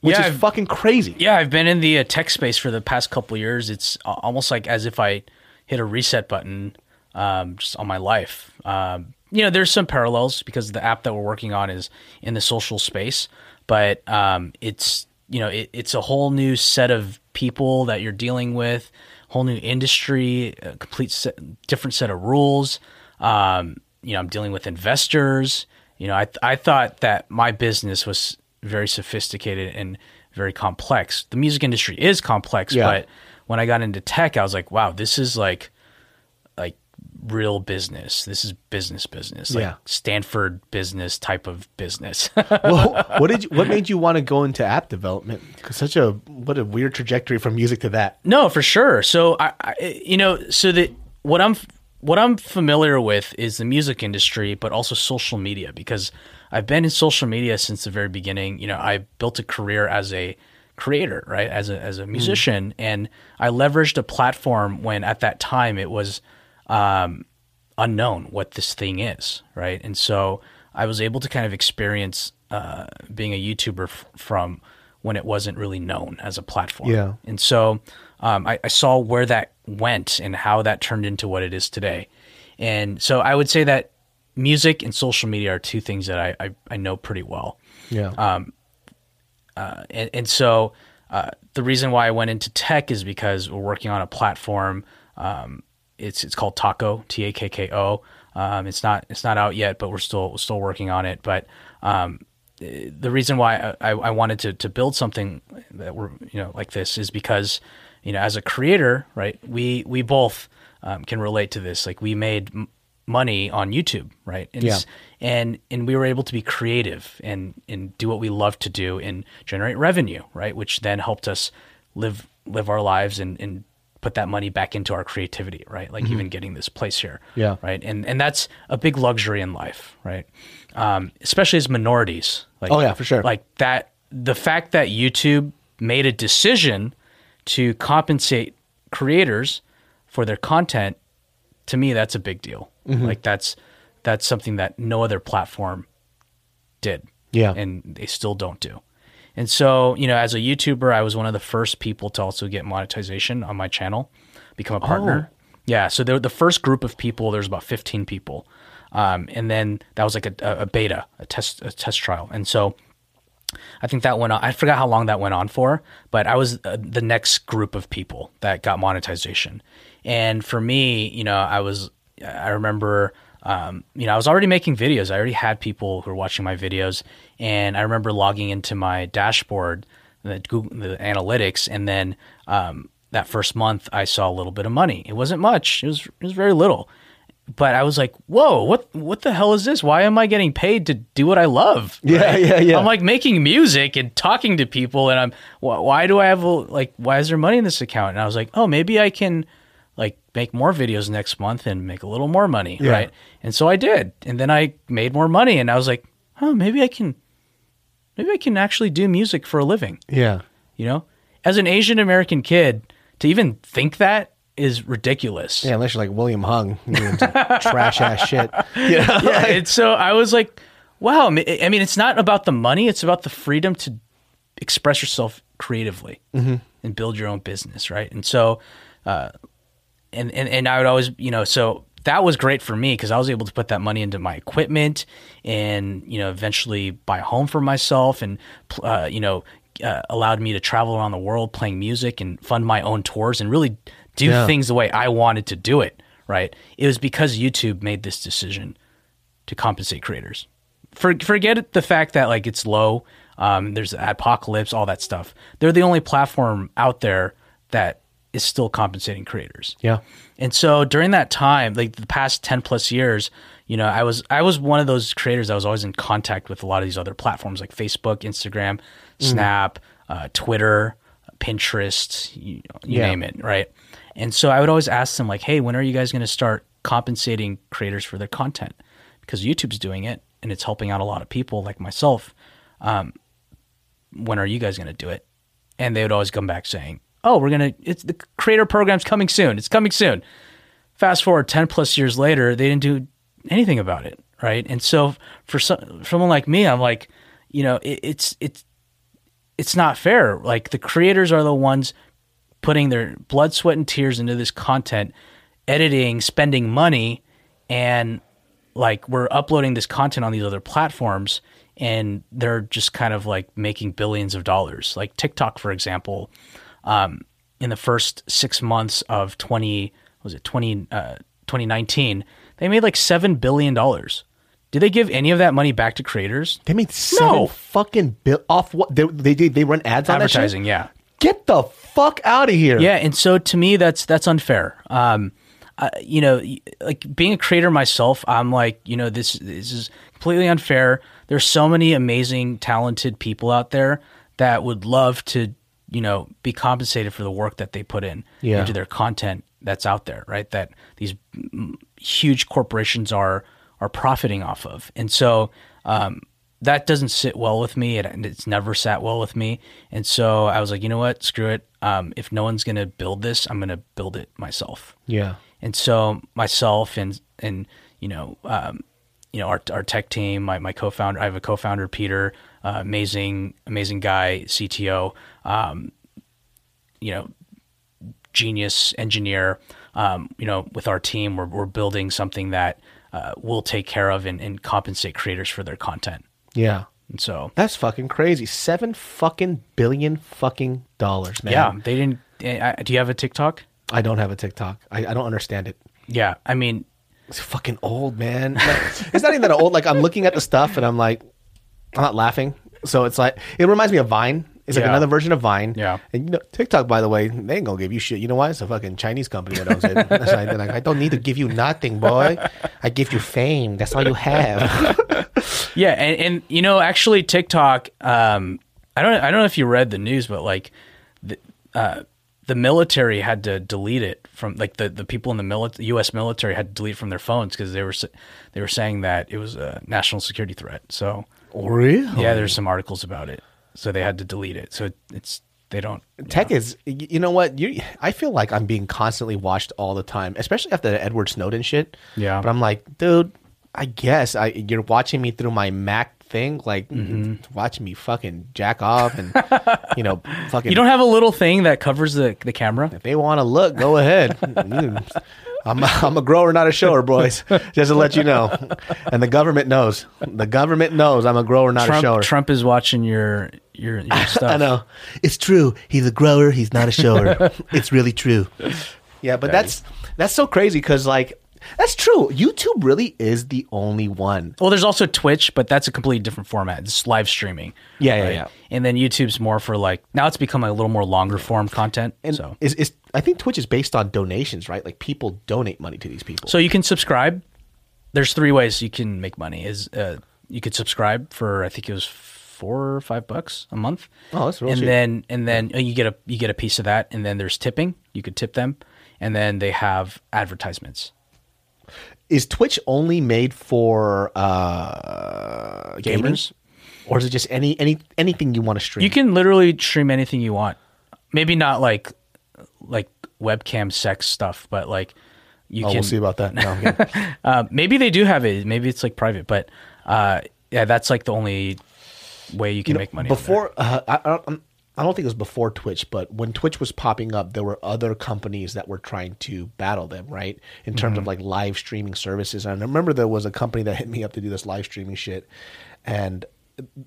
[SPEAKER 1] which
[SPEAKER 2] Yeah,
[SPEAKER 1] is
[SPEAKER 2] I've-
[SPEAKER 1] fucking crazy.
[SPEAKER 2] Yeah, I've been in the uh, tech space for the past couple years. It's almost like as if I hit a reset button um, just on my life. Um, you know, there's some parallels because the app that we're working on is in the social space, but um, it's you know it, it's a whole new set of people that you're dealing with, whole new industry, a complete set, different set of rules. Um, you know, I'm dealing with investors. You know, I I thought that my business was very sophisticated and very complex. The music industry is complex,
[SPEAKER 1] Yeah.
[SPEAKER 2] but when I got into tech, I was like, wow, this is like like real business. This is business business. Like
[SPEAKER 1] Yeah.
[SPEAKER 2] Stanford business type of business. [LAUGHS]
[SPEAKER 1] well, what did you, what made you want to go into app development? 'Cause such a what a weird trajectory from music to that.
[SPEAKER 2] No, for sure. So I, I you know, so that what I'm what I'm familiar with is the music industry, but also social media because I've been in social media since the very beginning. You know, I built a career as a creator, right? As a as a musician, and I leveraged a platform when at that time it was um, unknown what this thing is, right? And so I was able to kind of experience uh, being a YouTuber f- from when it wasn't really known as a platform.
[SPEAKER 1] Yeah.
[SPEAKER 2] And so um, I, I saw where that went and how that turned into what it is today. And so I would say that music and social media are two things that I, I, I know pretty well.
[SPEAKER 1] Yeah.
[SPEAKER 2] And, and so uh, the reason why I went into tech is because we're working on a platform. Um, it's it's called Takko T A K K O. Um, it's not it's not out yet, but we're still still working on it. But um, the reason why I, I wanted to, to build something that we're you know like this is because you know as a creator right we we both um, can relate to this like we made m- money on YouTube right and
[SPEAKER 1] Yeah.
[SPEAKER 2] And and we were able to be creative and and do what we love to do and generate revenue right which then helped us live live our lives and and put that money back into our creativity right like even getting this place here
[SPEAKER 1] Mm-hmm. Yeah.
[SPEAKER 2] right and and that's a big luxury in life right um, especially as minorities like
[SPEAKER 1] Oh, yeah, for sure.
[SPEAKER 2] like that the fact that youtube made a decision to compensate creators for their content to me that's a big deal
[SPEAKER 1] Mm-hmm.
[SPEAKER 2] like that's that's something that no other platform did
[SPEAKER 1] Yeah.
[SPEAKER 2] and they still don't do and so you know as a youtuber i was one of the first people to also get monetization on my channel become a partner yeah so the first group of people there's about 15 people um, and then that was like a, a beta a test a test trial and so I think that went on. I forgot how long that went on for, but I was uh, the next group of people that got monetization. And for me, you know, I was, I remember, um, you know, I was already making videos. I already had people who were watching my videos. And I remember logging into my dashboard, the Google, the analytics. And then um, that first month, I saw a little bit of money. It wasn't much, it was, it was very little but I was like, "Whoa, what what the hell is this? Why am I getting paid to do what I love?" [LAUGHS]
[SPEAKER 1] Yeah, yeah, yeah.
[SPEAKER 2] I'm like making music and talking to people, and I'm wh- why do I have a, like why is there money in this account? And I was like, "Oh, maybe I can like make more videos next month and make a little more money,
[SPEAKER 1] Yeah.
[SPEAKER 2] right?" And so I did, and then I made more money, and I was like, "Oh, maybe I can, maybe I can actually do music for a living."
[SPEAKER 1] yeah.
[SPEAKER 2] You know, as an Asian American kid, to even think that is ridiculous.
[SPEAKER 1] Yeah, unless you're like William Hung, [LAUGHS] trash ass shit. [LAUGHS] Yeah.
[SPEAKER 2] yeah. And so I was like, wow. I mean- it's not about the money; it's about the freedom to express yourself creatively and build your own business, right? And so, uh, and and and I would always, you know, so that was great for me because I was able to put that money into my equipment and you know eventually buy a home for myself and uh, you know uh, allowed me to travel around the world playing music and fund my own tours and really do
[SPEAKER 1] Yeah.
[SPEAKER 2] things the way I wanted to do it. Right? It was because YouTube made this decision to compensate creators. For, forget the fact that like it's low. Um, there's apocalypse, all that stuff. They're the only platform out there that is still compensating creators.
[SPEAKER 1] Yeah.
[SPEAKER 2] And so during that time, like the past 10 plus years, you know, I was I was one of those creators that was always in contact with a lot of these other platforms like Facebook, Instagram, Snap, uh, Twitter, Pinterest, you, you
[SPEAKER 1] Yeah.
[SPEAKER 2] name it, right? And so I would always ask them like, "Hey, when are you guys going to start compensating creators for their content?" Because YouTube's doing it and it's helping out a lot of people like myself. Um, when are you guys going to do it? And they would always come back saying, "Oh, we're gonna. It's the creator program's coming soon. It's coming soon." Fast forward ten plus years later, they didn't do anything about it, right? And so for some, someone like me, I'm like, you know, it, it's it's it's not fair. Like the creators are the ones putting their blood, sweat, and tears into this content, editing, spending money, and like we're uploading this content on these other platforms and they're just kind of like making billions of dollars. Like TikTok, for example, um, in the first six months of 20, was it 20, uh, 2019, they made like $7 billion. Did they give any of that money back to creators?
[SPEAKER 1] They made seven
[SPEAKER 2] No.
[SPEAKER 1] fucking bill off what they they they, they run ads on that shit?
[SPEAKER 2] Advertising, yeah.
[SPEAKER 1] Get the fuck out of here.
[SPEAKER 2] Yeah, and so to me, that's that's unfair. Um, uh, you know, like being a creator myself, I'm like, you know, this this is completely unfair. There's so many amazing, talented people out there that would love to, you know, be compensated for the work that they put in
[SPEAKER 1] Yeah.
[SPEAKER 2] into their content that's out there, right? That these huge corporations are are profiting off of, and so. Um, that doesn't sit well with me and it's never sat well with me and so i was like you know what screw it um, if no one's going to build this i'm going to build it myself
[SPEAKER 1] Yeah.
[SPEAKER 2] and so myself and and you know um, you know our, our tech team my, my co-founder i have a co-founder peter uh, amazing amazing guy cto um, you know genius engineer um, you know with our team we're, we're building something that uh, will take care of and, and compensate creators for their content
[SPEAKER 1] Yeah.
[SPEAKER 2] and so
[SPEAKER 1] That's fucking crazy. Seven fucking billion fucking dollars, man.
[SPEAKER 2] yeah they didn't uh, do you have a tiktok
[SPEAKER 1] I don't have a TikTok. I, I don't understand it.
[SPEAKER 2] yeah i mean
[SPEAKER 1] It's fucking old, man. Like, it's not even that old. Like I'm looking at the stuff and I'm like, I'm not laughing. So it's like it reminds me of Vine. It's like
[SPEAKER 2] Yeah.
[SPEAKER 1] another version of Vine.
[SPEAKER 2] Yeah.
[SPEAKER 1] And you know, TikTok, by the way, they ain't gonna give you shit. You know why? It's a fucking Chinese company that owns it. [LAUGHS] That's why they're like, I don't need to give you nothing, boy. I give you fame. That's all you have. [LAUGHS]
[SPEAKER 2] Yeah, and, and you know, actually, TikTok. Um, I don't. I don't know if you read the news, but like, the uh, the military had to delete it from like the, the people in the mili- U.S. military had to delete it from their phones because they were s- they were saying that it was a national security threat. So
[SPEAKER 1] really?
[SPEAKER 2] yeah, there's some articles about it. So they had to delete it. So it's they don't.
[SPEAKER 1] Tech is, you know what? You, I feel like I'm being constantly watched all the time, especially after the Edward Snowden shit.
[SPEAKER 2] Yeah.
[SPEAKER 1] But I'm like, dude, I guess I you're watching me through my Mac thing, like
[SPEAKER 2] Mm-hmm.
[SPEAKER 1] watching me fucking jack off and [LAUGHS] you know fucking.
[SPEAKER 2] You don't have a little thing that covers the the camera.
[SPEAKER 1] if they want to look, go ahead. [LAUGHS] I'm a, I'm a grower, not a shower, boys. Just to let you know, and the government knows. The government knows I'm a grower, not a shower.
[SPEAKER 2] Trump, Trump is watching your your, your [LAUGHS] stuff.
[SPEAKER 1] I know. It's true. He's a grower. He's not a shower. [LAUGHS] it's really true. Yeah, but that's that's so crazy because like that's true. YouTube really is the only one.
[SPEAKER 2] Well, there's also Twitch, but that's a completely different format. It's live streaming.
[SPEAKER 1] Yeah, yeah, yeah.
[SPEAKER 2] And then YouTube's more for like now it's become a little more longer form content.
[SPEAKER 1] And
[SPEAKER 2] so
[SPEAKER 1] is is I think Twitch is based on donations, right? Like people donate money to these people.
[SPEAKER 2] so you can subscribe. There's three ways you can make money. Is uh, you could subscribe for I think it was four or five bucks a month.
[SPEAKER 1] Oh, that's real
[SPEAKER 2] and
[SPEAKER 1] cheap.
[SPEAKER 2] then and then uh, you get a you get a piece of that, and then there's tipping. You could tip them, and then they have advertisements.
[SPEAKER 1] Is Twitch only made for uh gaming?
[SPEAKER 2] Gamers.
[SPEAKER 1] or is it just any any anything you want to stream?
[SPEAKER 2] You can literally stream anything you want. Maybe not like like webcam sex stuff, but like you
[SPEAKER 1] oh,
[SPEAKER 2] can.
[SPEAKER 1] we'll see about that. No, I'm. [LAUGHS]
[SPEAKER 2] Uh, maybe they do have it. Maybe it's like private, but uh, yeah, that's like the only way you can make money.
[SPEAKER 1] before uh, I, I, don't- think it was before Twitch, but when Twitch was popping up, there were other companies that were trying to battle them, right? In terms
[SPEAKER 2] Mm-hmm.
[SPEAKER 1] of like live streaming services. And I remember there was a company that hit me up to do this live streaming shit, and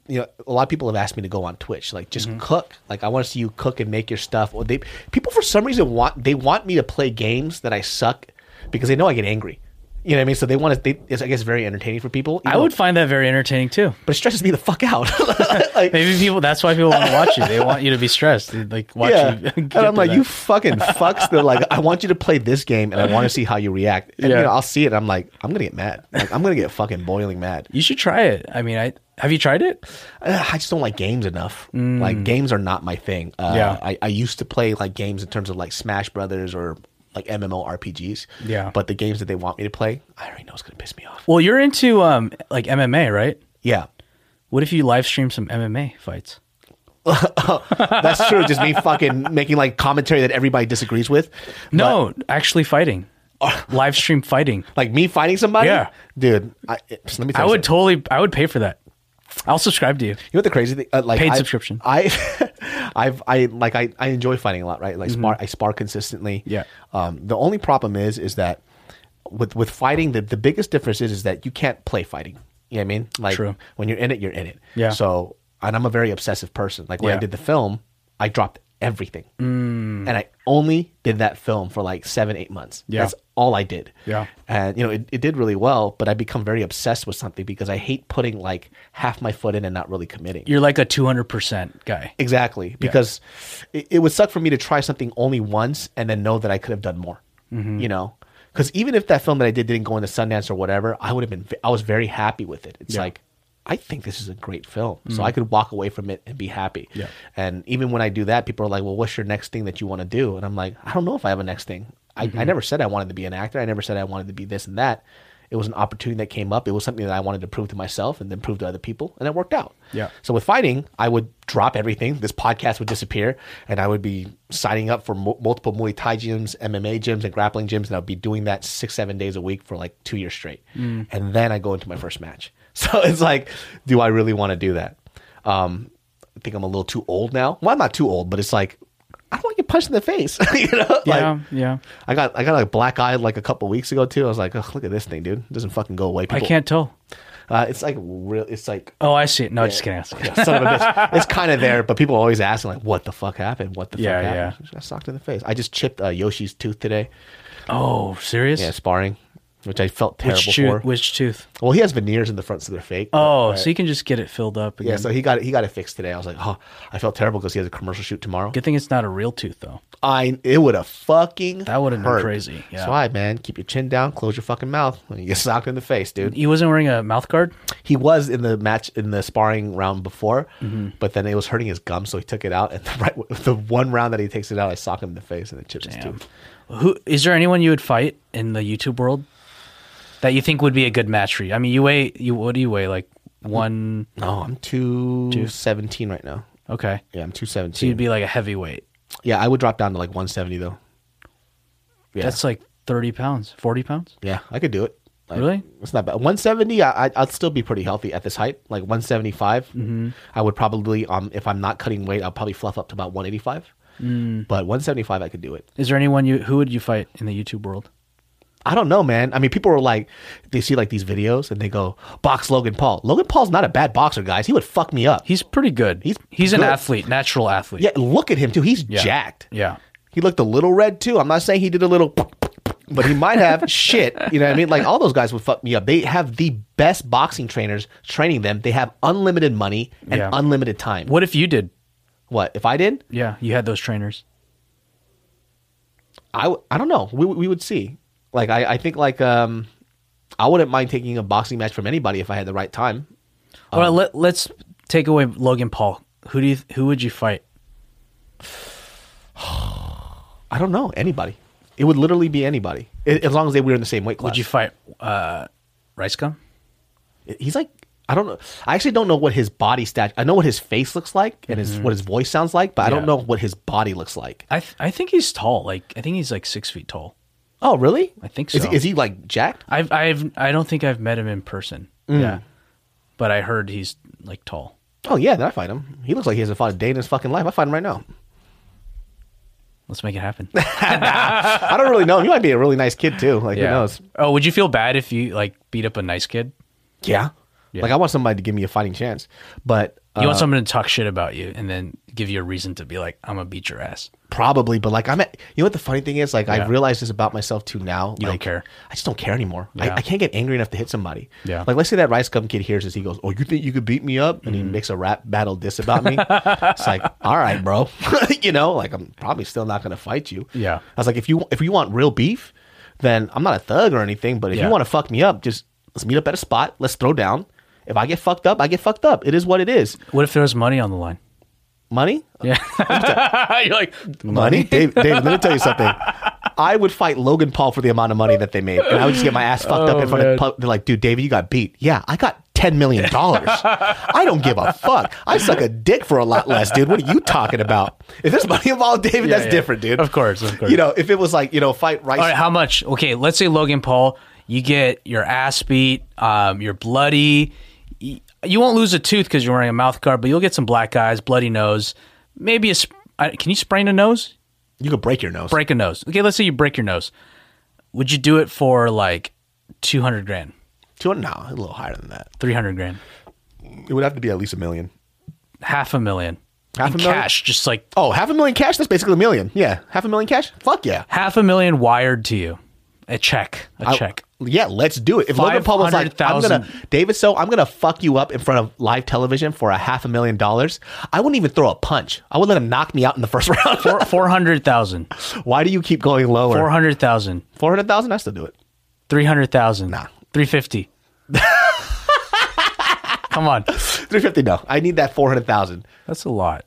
[SPEAKER 1] you know, a lot of people have asked me to go on Twitch, like just
[SPEAKER 2] Mm-hmm.
[SPEAKER 1] cook. Like I want to see you cook and make your stuff. Or they people for some reason want they want me to play games that I suck because they know I get angry. You know what I mean? So they want to. They, it's, I guess very entertaining for people.
[SPEAKER 2] I would find that very entertaining too.
[SPEAKER 1] but it stresses me the fuck out. [LAUGHS] like,
[SPEAKER 2] Maybe people. That's why people want to watch you. They want you to be stressed. They, like watch
[SPEAKER 1] yeah.
[SPEAKER 2] you. [LAUGHS]
[SPEAKER 1] And I'm like,
[SPEAKER 2] that.
[SPEAKER 1] you fucking fucks. They're like, I want you to play this game and I want to see how you react. And
[SPEAKER 2] Yeah.
[SPEAKER 1] you know, I'll see it. I'm like, I'm gonna get mad. Like, I'm gonna get fucking boiling mad.
[SPEAKER 2] You should try it. I mean, I have you tried it?
[SPEAKER 1] Uh, I just don't like games enough. Like games are not my thing. Uh,
[SPEAKER 2] Yeah.
[SPEAKER 1] I, I used to play like games in terms of like Smash Brothers or like MMO RPGs.
[SPEAKER 2] Yeah.
[SPEAKER 1] But the games that they want me to play, I already know it's gonna piss me off.
[SPEAKER 2] Well, you're into um like MMA, right?
[SPEAKER 1] Yeah.
[SPEAKER 2] What if you live stream some MMA fights? [LAUGHS]
[SPEAKER 1] That's true. Just me fucking making like commentary that everybody disagrees with.
[SPEAKER 2] No, actually fighting. [LAUGHS] live stream fighting.
[SPEAKER 1] Like me fighting somebody?
[SPEAKER 2] Yeah.
[SPEAKER 1] dude. I, let me. Tell
[SPEAKER 2] I would
[SPEAKER 1] something.
[SPEAKER 2] totally. I would pay for that. I'll subscribe to you.
[SPEAKER 1] You know what the crazy thing? Uh, like
[SPEAKER 2] Paid
[SPEAKER 1] I-
[SPEAKER 2] subscription.
[SPEAKER 1] I, [LAUGHS] I've, I like, I, I enjoy fighting a lot, right? Like spar, I spar consistently.
[SPEAKER 2] Mm-hmm. Yeah.
[SPEAKER 1] Um, the only problem is, is that with with fighting, the the biggest difference is, is that you can't play fighting. You know what I mean? Like
[SPEAKER 2] True.
[SPEAKER 1] when you're in it, you're in it.
[SPEAKER 2] Yeah.
[SPEAKER 1] So, and I'm a very obsessive person. Like when I did the film, I dropped everything,
[SPEAKER 2] Mm.
[SPEAKER 1] and I only did that film for like seven, eight months.
[SPEAKER 2] Yeah.
[SPEAKER 1] That's all I did.
[SPEAKER 2] Yeah.
[SPEAKER 1] And you know, it, it did really well, but I become very obsessed with something because I hate putting like half my foot in and not really committing.
[SPEAKER 2] You're like a 200% guy.
[SPEAKER 1] Exactly, because it, it would suck for me to try something only once and then know that I could have done more.
[SPEAKER 2] Mm-hmm.
[SPEAKER 1] You know, because even if that film that I did didn't go into Sundance or whatever, I would have been. I was very happy with it. It's
[SPEAKER 2] Yeah.
[SPEAKER 1] like I think this is a great film, so I could walk away from it and be happy.
[SPEAKER 2] Yeah.
[SPEAKER 1] And even when I do that, people are like, "Well, what's your next thing that you want to do?" And I'm like, "I don't know if I have a next thing. I, I never said I wanted to be an actor. I never said I wanted to be this and that." It was an opportunity that came up. It was something that I wanted to prove to myself and then prove to other people, and it worked out.
[SPEAKER 2] Yeah.
[SPEAKER 1] So with fighting, I would drop everything. This podcast would disappear, and I would be signing up for mo- multiple Muay Thai gyms, MMA gyms, and grappling gyms, and I'd be doing that six, seven days a week for like two years straight.
[SPEAKER 2] Mm.
[SPEAKER 1] And then I go into my first match. [LAUGHS] So it's like, do I really want to do that? Um, I think I'm a little too old now. Well, I'm not too old, but it's like I don't want to get punched in the face. [LAUGHS] you know,
[SPEAKER 2] Yeah,
[SPEAKER 1] like,
[SPEAKER 2] yeah.
[SPEAKER 1] I got I got like black eyed like a couple weeks ago too. I was like, oh, look at this thing, dude. It doesn't fucking go away.
[SPEAKER 2] I can't tell.
[SPEAKER 1] Uh, it's like real. It's like
[SPEAKER 2] Oh, I see it. No, kidding. Just kidding. [LAUGHS]
[SPEAKER 1] yeah, son of a bitch. It's kind of there, but people are always asking like, "What the fuck happened? What the
[SPEAKER 2] Yeah,
[SPEAKER 1] fuck
[SPEAKER 2] yeah.
[SPEAKER 1] happened?" I got socked in the face. I just chipped uh, Yoshi's tooth today.
[SPEAKER 2] Oh, serious?
[SPEAKER 1] Yeah, sparring, which I felt terrible
[SPEAKER 2] Which
[SPEAKER 1] for.
[SPEAKER 2] Which tooth?
[SPEAKER 1] Well, he has veneers in the front, so they're fake.
[SPEAKER 2] Oh,
[SPEAKER 1] But,
[SPEAKER 2] so you can just get it filled up again.
[SPEAKER 1] yeah, so he got it. He got it fixed today. I was like, oh, I felt terrible because he has a commercial shoot tomorrow.
[SPEAKER 2] Good thing it's not a real tooth, though.
[SPEAKER 1] I it would have fucking
[SPEAKER 2] That would've been crazy, yeah.
[SPEAKER 1] That's why, man. Keep your chin down. Close your fucking mouth when you get [LAUGHS] socked in the face, dude.
[SPEAKER 2] He wasn't wearing a mouth guard.
[SPEAKER 1] He was in the match in the sparring round before,
[SPEAKER 2] Mm-hmm.
[SPEAKER 1] but then it was hurting his gum, so he took it out. And [LAUGHS] the, right, the one round that he takes it out, I sock him in the face and it chips his tooth.
[SPEAKER 2] Who is there anyone you would fight in the YouTube world that you think would be a good match for you? I mean, you weigh you. What do you weigh? Like one?
[SPEAKER 1] No, I'm two two seventeen right now.
[SPEAKER 2] Okay,
[SPEAKER 1] Yeah, I'm two seventeen.
[SPEAKER 2] so you'd be like a heavyweight.
[SPEAKER 1] yeah, I would drop down to like one seventy though. Yeah,
[SPEAKER 2] That's like thirty pounds, forty pounds.
[SPEAKER 1] yeah, I could do it. Like,
[SPEAKER 2] Really?
[SPEAKER 1] It's not bad. 170, I, I, I'd still be pretty healthy at this height. Like 175,
[SPEAKER 2] Mm-hmm.
[SPEAKER 1] I would probably, um, if I'm not cutting weight, I'll probably fluff up to about 185.
[SPEAKER 2] Mm.
[SPEAKER 1] But 175, I could do it.
[SPEAKER 2] Is there anyone you who would you fight in the YouTube world?
[SPEAKER 1] I don't know, man. I mean, people are like, they see like these videos and they go, box Logan Paul. Logan Paul's not a bad boxer, guys. He would fuck me up.
[SPEAKER 2] He's pretty good.
[SPEAKER 1] He's
[SPEAKER 2] he's an athlete, natural athlete.
[SPEAKER 1] yeah, look at him too. He's
[SPEAKER 2] Yeah.
[SPEAKER 1] jacked.
[SPEAKER 2] yeah.
[SPEAKER 1] He looked a little red too. I'm not saying he did a little, but he might have [LAUGHS] shit. You know what I mean? Like all those guys would fuck me up. They have the best boxing trainers training them. They have unlimited money and
[SPEAKER 2] Yeah.
[SPEAKER 1] unlimited time.
[SPEAKER 2] What if you did?
[SPEAKER 1] What if I did?
[SPEAKER 2] Yeah, you had those trainers.
[SPEAKER 1] I, w- I don't know. We, we would see. Like I, I think like um, I wouldn't mind taking a boxing match from anybody if I had the right time.
[SPEAKER 2] All right, let let's take away Logan Paul. Who do you who would you fight?
[SPEAKER 1] I don't know anybody. It would literally be anybody I- as long as they were in the same weight class.
[SPEAKER 2] Would you fight uh, Rice Gum?
[SPEAKER 1] He's like I don't know. I actually don't know what his body stat. I know what his face looks like and his what his voice sounds like, but I don't
[SPEAKER 2] Mm-hmm. Yeah.
[SPEAKER 1] know what his body looks like.
[SPEAKER 2] I th- I think he's tall. Like I think he's like six feet tall.
[SPEAKER 1] Oh, really?
[SPEAKER 2] I think
[SPEAKER 1] Is,
[SPEAKER 2] so.
[SPEAKER 1] he, is he like jacked?
[SPEAKER 2] I've I've I don't think I've met him in person.
[SPEAKER 1] Mm.
[SPEAKER 2] Yeah, but I heard he's like tall.
[SPEAKER 1] Oh yeah, then I fight him. He looks like he hasn't fought a day in his fucking life. I fight him right now.
[SPEAKER 2] Let's make it happen. [LAUGHS]
[SPEAKER 1] I don't really know him. He might be a really nice kid too. Like who knows?
[SPEAKER 2] Oh, would you feel bad if you like beat up a nice kid?
[SPEAKER 1] Yeah. Like I want somebody to give me a fighting chance, but
[SPEAKER 2] You
[SPEAKER 1] uh,
[SPEAKER 2] want someone to talk shit about you and then give you a reason to be like, I'm gonna beat your ass.
[SPEAKER 1] probably. But like I'm at. You know what the funny thing is? Like
[SPEAKER 2] Yeah.
[SPEAKER 1] I realized this about myself too now.
[SPEAKER 2] You don't care.
[SPEAKER 1] I just don't care anymore. I,
[SPEAKER 2] Yeah.
[SPEAKER 1] I can't get angry enough to hit somebody.
[SPEAKER 2] Yeah.
[SPEAKER 1] Like let's say that Rice Gum kid hears this. He goes, "Oh, you think you could beat me up?"
[SPEAKER 2] Mm-hmm.
[SPEAKER 1] And he makes a rap battle diss about me. it's like, [LAUGHS] all right, bro. [LAUGHS] you know, like I'm probably still not gonna fight you.
[SPEAKER 2] Yeah.
[SPEAKER 1] I was like, if you if you want real beef, then I'm not a thug or anything. But if
[SPEAKER 2] Yeah.
[SPEAKER 1] you want to fuck me up, just let's meet up at a spot. Let's throw down. If I get fucked up, I get fucked up. It is what it is.
[SPEAKER 2] What if there was money on the line?
[SPEAKER 1] Money,
[SPEAKER 2] Yeah, [LAUGHS] you're like
[SPEAKER 1] money. Dave, Dave, let me tell you something. [LAUGHS] I would fight Logan Paul for the amount of money that they made, and I would just get my ass fucked up
[SPEAKER 2] Oh,
[SPEAKER 1] in front
[SPEAKER 2] man.
[SPEAKER 1] of. pub- They're like, dude, David, you got beat. Yeah, I got ten million dollars. [LAUGHS] I don't give a fuck. I suck a dick for a lot less, dude. What are you talking about? If there's money involved, David,
[SPEAKER 2] Yeah,
[SPEAKER 1] that's
[SPEAKER 2] yeah.
[SPEAKER 1] different, dude.
[SPEAKER 2] Of course, of course.
[SPEAKER 1] You know, if it was like you know, fight rice.
[SPEAKER 2] All right, how much? Okay, let's say Logan Paul, you get your ass beat, um, you're bloody. You won't lose a tooth because you're wearing a mouth guard, but you'll get some black eyes, bloody nose, maybe a. Sp- uh, can you sprain a nose?
[SPEAKER 1] You could break your nose.
[SPEAKER 2] Break a nose. Okay, let's say you break your nose. Would you do it for like two hundred grand,
[SPEAKER 1] Two hundred? No, a little higher than that.
[SPEAKER 2] three hundred grand,
[SPEAKER 1] It would have to be at least a million.
[SPEAKER 2] half a million,
[SPEAKER 1] Half a million?
[SPEAKER 2] cash? Just like
[SPEAKER 1] Oh, half a million cash? That's basically a million. Yeah, half a million cash. Fuck yeah.
[SPEAKER 2] half a million wired to you, a check, a
[SPEAKER 1] I-
[SPEAKER 2] check.
[SPEAKER 1] Yeah, let's do it. If Logan Paul was like, I'm gonna
[SPEAKER 2] 500,000.
[SPEAKER 1] David, so I'm gonna fuck you up in front of live television for a half a million dollars. I wouldn't even throw a punch. I would let him knock me out in the first [LAUGHS] round.
[SPEAKER 2] Four four hundred thousand,
[SPEAKER 1] Why do you keep going lower?
[SPEAKER 2] four hundred thousand.
[SPEAKER 1] Four hundred thousand? I still do it.
[SPEAKER 2] Three hundred thousand.
[SPEAKER 1] Nah.
[SPEAKER 2] Three fifty. [LAUGHS] Come on,
[SPEAKER 1] Three fifty? No, I need that four hundred thousand.
[SPEAKER 2] that's a lot.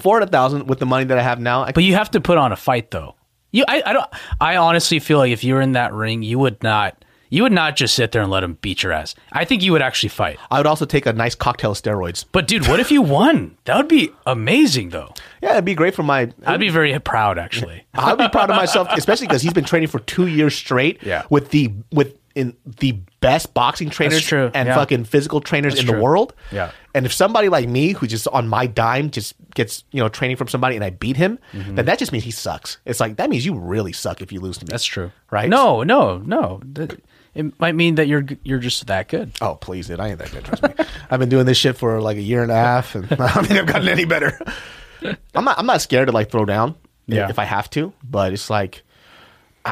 [SPEAKER 1] Four hundred thousand with the money that I have now. I,
[SPEAKER 2] But you have to put on a fight, though. You, I, I don't. I honestly feel like if you were in that ring, you would not. You would not just sit there and let him beat your ass. I think you would actually fight.
[SPEAKER 1] I would also take a nice cocktail of steroids.
[SPEAKER 2] But dude, what if you won? That would be amazing, though.
[SPEAKER 1] Yeah, it'd be great for my.
[SPEAKER 2] I'd be very proud, actually.
[SPEAKER 1] I'd be proud of myself, especially because he's been training for two years straight.
[SPEAKER 2] Yeah.
[SPEAKER 1] with the with in the best boxing trainers
[SPEAKER 2] true,
[SPEAKER 1] and
[SPEAKER 2] yeah.
[SPEAKER 1] fucking physical trainers
[SPEAKER 2] That's
[SPEAKER 1] in the world.
[SPEAKER 2] Yeah.
[SPEAKER 1] and if somebody like me, who just on my dime, just gets you know training from somebody and I beat him, then that just means he sucks. It's like that means you really suck if you lose to me.
[SPEAKER 2] Mm-hmm. That's true,
[SPEAKER 1] Right?
[SPEAKER 2] No, no, no. It might mean that you're you're just that good.
[SPEAKER 1] Oh please, dude! I ain't that good. Trust me. [LAUGHS] I've been doing this shit for like a year and a half, and [LAUGHS] I don't think I've gotten any better. [LAUGHS] I'm not. I'm not scared to like throw down.
[SPEAKER 2] Yeah.
[SPEAKER 1] If I have to, but it's like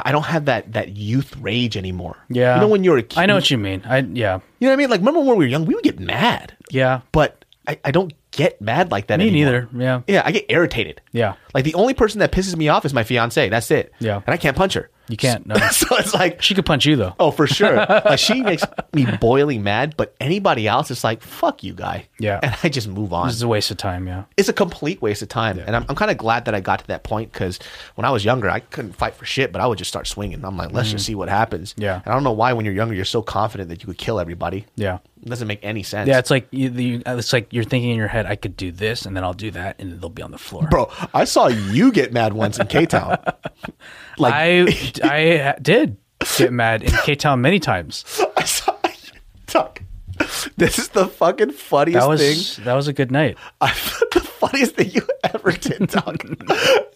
[SPEAKER 1] I don't have that that youth rage anymore.
[SPEAKER 2] Yeah,
[SPEAKER 1] You know when you're a kid.
[SPEAKER 2] I know what you mean. I yeah,
[SPEAKER 1] You know what I mean? Like remember when we were young, we would get mad,
[SPEAKER 2] yeah.
[SPEAKER 1] but I, I don't get mad like that
[SPEAKER 2] Me
[SPEAKER 1] anymore.
[SPEAKER 2] neither. Yeah,
[SPEAKER 1] Yeah, I get irritated.
[SPEAKER 2] yeah.
[SPEAKER 1] Like the only person that pisses me off is my fiance. That's it.
[SPEAKER 2] Yeah.
[SPEAKER 1] And I can't punch her.
[SPEAKER 2] You can't. No. [LAUGHS]
[SPEAKER 1] so it's like
[SPEAKER 2] She could punch you though.
[SPEAKER 1] Oh, for sure. [LAUGHS] like she makes me boiling mad, but anybody else is like, fuck you, guy.
[SPEAKER 2] Yeah.
[SPEAKER 1] And I just move on.
[SPEAKER 2] This is a waste of time. Yeah.
[SPEAKER 1] It's a complete waste of time. And I'm, I'm kind of glad that I got to that point because when I was younger, I couldn't fight for shit, but I would just start swinging. I'm like, let's just mm. see what happens.
[SPEAKER 2] Yeah.
[SPEAKER 1] And I don't know why when you're younger, you're so confident that you could kill everybody.
[SPEAKER 2] Yeah.
[SPEAKER 1] It doesn't make any sense.
[SPEAKER 2] Yeah, it's like you, you, it's like you're thinking in your head, I could do this, and then I'll do that, and they'll be on the floor.
[SPEAKER 1] Bro, I saw you get mad once in K Town. [LAUGHS] like,
[SPEAKER 2] I I did get mad in K Town many times. [LAUGHS]
[SPEAKER 1] I saw you talk. This is the fucking funniest
[SPEAKER 2] That was
[SPEAKER 1] thing.
[SPEAKER 2] that was a good night. [LAUGHS]
[SPEAKER 1] I, the funniest thing you ever did, Doug.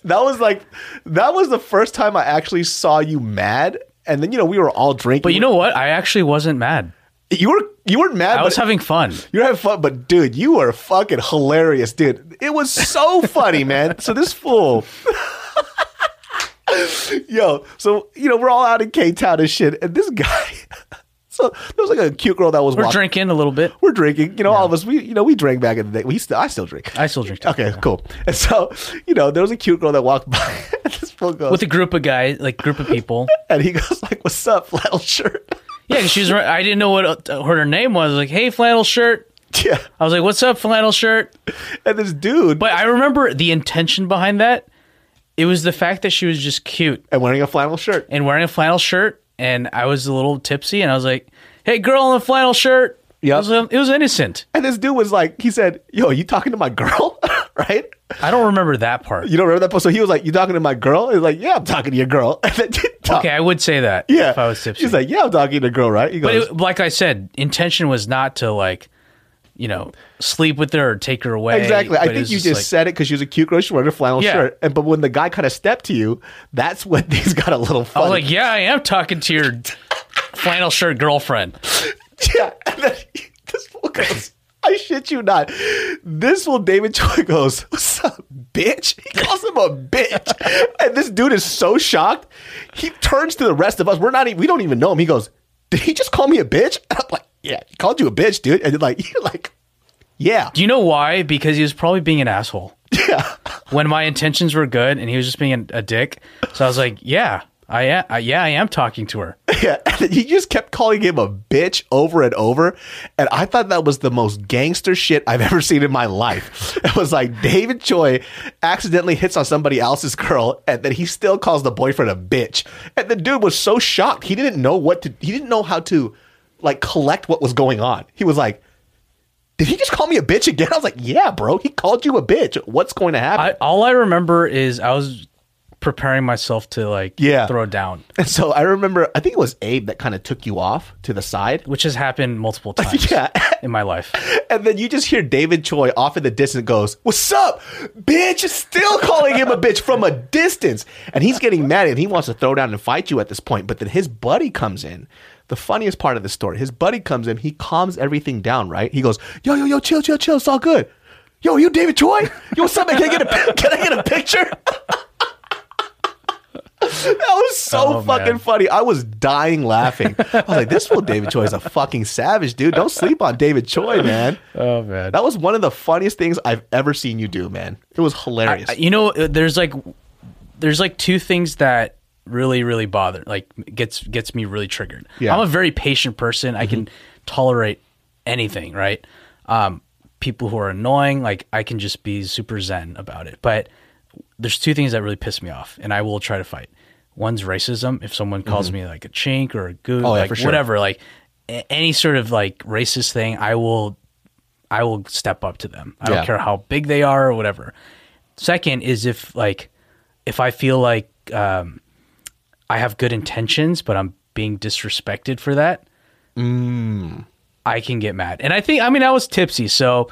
[SPEAKER 1] that was like that was the first time I actually saw you mad. And then you know we were all drinking.
[SPEAKER 2] But you know what? I actually wasn't mad.
[SPEAKER 1] You were you weren't mad.
[SPEAKER 2] I was having fun.
[SPEAKER 1] you were having fun, but dude, you were fucking hilarious, dude. It was so [LAUGHS] funny, man. So this fool. [LAUGHS] Yo, so you know we're all out in K Town and shit, and this guy. [LAUGHS] so there was like a cute girl that was
[SPEAKER 2] We're
[SPEAKER 1] walking.
[SPEAKER 2] drinking a little bit.
[SPEAKER 1] We're drinking. You know, all of us. We you know we drank back in the day. We still I still drink.
[SPEAKER 2] I still drink. too.
[SPEAKER 1] Okay, cool. And so, you know, there was a cute girl that walked by. And this fool goes,
[SPEAKER 2] With a group of guys, like group of people.
[SPEAKER 1] and he goes like, "What's up, flannel shirt?"
[SPEAKER 2] Yeah, 'cause she was. I didn't know what uh, what her name was. Like, hey, flannel shirt.
[SPEAKER 1] Yeah.
[SPEAKER 2] I was like, what's up, flannel shirt?
[SPEAKER 1] And this dude,
[SPEAKER 2] But I remember the intention behind that. It was the fact that she was just cute
[SPEAKER 1] and wearing a flannel shirt.
[SPEAKER 2] and wearing a flannel shirt, and I was a little tipsy, and I was like, "Hey, girl in a flannel shirt."
[SPEAKER 1] Yeah.
[SPEAKER 2] It was, um, it was innocent.
[SPEAKER 1] And this dude was like, he said, "Yo, are you talking to my girl?" [LAUGHS] right?
[SPEAKER 2] I don't remember that part.
[SPEAKER 1] You don't remember that? post? So he was like, "You talking to my girl?" He's like, "Yeah, I'm talking to your girl." [LAUGHS] And then,
[SPEAKER 2] Okay, I would say that.
[SPEAKER 1] yeah.
[SPEAKER 2] if I was tipsy.
[SPEAKER 1] He's like, "Yeah, I'm talking to a girl, right?" He
[SPEAKER 2] but
[SPEAKER 1] goes,
[SPEAKER 2] it, like I said, intention was not to like, you know, sleep with her or take her away.
[SPEAKER 1] Exactly. I think you just
[SPEAKER 2] like-
[SPEAKER 1] said it because she was a cute girl. She wore a flannel
[SPEAKER 2] Yeah.
[SPEAKER 1] shirt. And but when the guy kind of stepped to you, that's when [LAUGHS] things got a little Funny.
[SPEAKER 2] I was like, yeah, I am talking to your flannel shirt girlfriend. [LAUGHS]
[SPEAKER 1] Yeah. And then he- [LAUGHS] this fool goes, I shit you not. This fool David Choi goes, What's up, bitch? [LAUGHS] He calls him a bitch. And this dude is so shocked. He turns to the rest of us. We're not even, we don't even know him. He goes, Did he just call me a bitch? And [LAUGHS] I'm like, Yeah, he called you a bitch, dude. And like, [LAUGHS] you're like, Yeah.
[SPEAKER 2] Do you know why? Because he was probably being an asshole.
[SPEAKER 1] Yeah.
[SPEAKER 2] when my intentions were good and he was just being a, a dick. So I was like, yeah, I am. I, yeah, I am talking to her. [LAUGHS]
[SPEAKER 1] Yeah, and he just kept calling him a bitch over and over. And I thought that was the most gangster shit I've [LAUGHS] ever seen in my life. [LAUGHS] It was like David Choi accidentally hits on somebody else's girl, and then he still calls the boyfriend a bitch. And the dude was so shocked. He didn't know what to, he didn't know how to like collect what was going on. He was like, "Did he just call me a bitch again?" I was like, "Yeah, bro. He called you a bitch. What's going to happen?"
[SPEAKER 2] I, all I remember is I was preparing myself to like
[SPEAKER 1] Yeah.
[SPEAKER 2] throw down,
[SPEAKER 1] and [LAUGHS] so I remember, I think it was Abe that kind of took you off to the side.
[SPEAKER 2] which has happened multiple [LAUGHS] times
[SPEAKER 1] Yeah.
[SPEAKER 2] in my life. [LAUGHS]
[SPEAKER 1] And then you just hear David Choi off in the distance goes, What's up? Bitch, still calling him a bitch from a distance. And he's getting mad and he wants to throw down and fight you at this point. But then his buddy comes in. The funniest part of the story, his buddy comes in, he calms everything down, right? He goes, Yo, yo, yo, chill, chill, chill, it's all good. Yo, you David Choi? Yo, what's up, man? Can I get a can I get a picture? That was so
[SPEAKER 2] Oh,
[SPEAKER 1] fucking
[SPEAKER 2] man.
[SPEAKER 1] funny. I was dying laughing. I was like, this fool David Choi is a fucking savage, dude. Don't sleep on David Choi, man.
[SPEAKER 2] Oh man,
[SPEAKER 1] That was one of the funniest things I've ever seen you do, man. It was hilarious.
[SPEAKER 2] I- you know, uh, there's like there's like two things that really really bother like gets gets me really triggered.
[SPEAKER 1] Yeah.
[SPEAKER 2] I'm a very patient person. I can tolerate anything, right? Um people who are annoying, like I can just be super zen about it. But there's two things that really piss me off and I will try to fight. One's racism. If someone calls me like a chink or a goon,
[SPEAKER 1] Oh, yeah,
[SPEAKER 2] like
[SPEAKER 1] sure.
[SPEAKER 2] whatever, like a- any sort of like racist thing, I will I will step up to them. I
[SPEAKER 1] Yeah.
[SPEAKER 2] don't care how big they are or whatever. Second is if like if I feel like um, I have good intentions, but I'm being disrespected for that, I can get mad. And I think I mean I was tipsy, so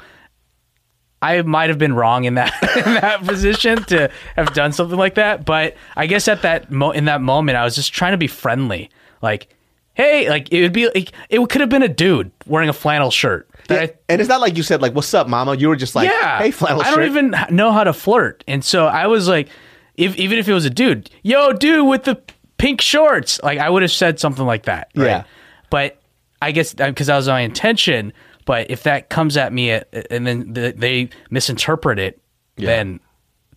[SPEAKER 2] I might have been wrong in that [LAUGHS] in that position to have done something like that. But I guess at that mo- in that moment, I was just trying to be friendly, like. Hey, like it would be like it could have been a dude wearing a flannel shirt.
[SPEAKER 1] Yeah,
[SPEAKER 2] I-
[SPEAKER 1] and it's not like you said, like, "What's up, mama?" You were just like,
[SPEAKER 2] yeah.
[SPEAKER 1] "Hey, flannel
[SPEAKER 2] I don't even know how to flirt. And so I was like, if even if it was a dude, yo, dude with the pink shorts, like I would have said something like that. Right?
[SPEAKER 1] Yeah.
[SPEAKER 2] But I guess uh, because that was my intention. But if that comes at me at, and then the, they misinterpret it, then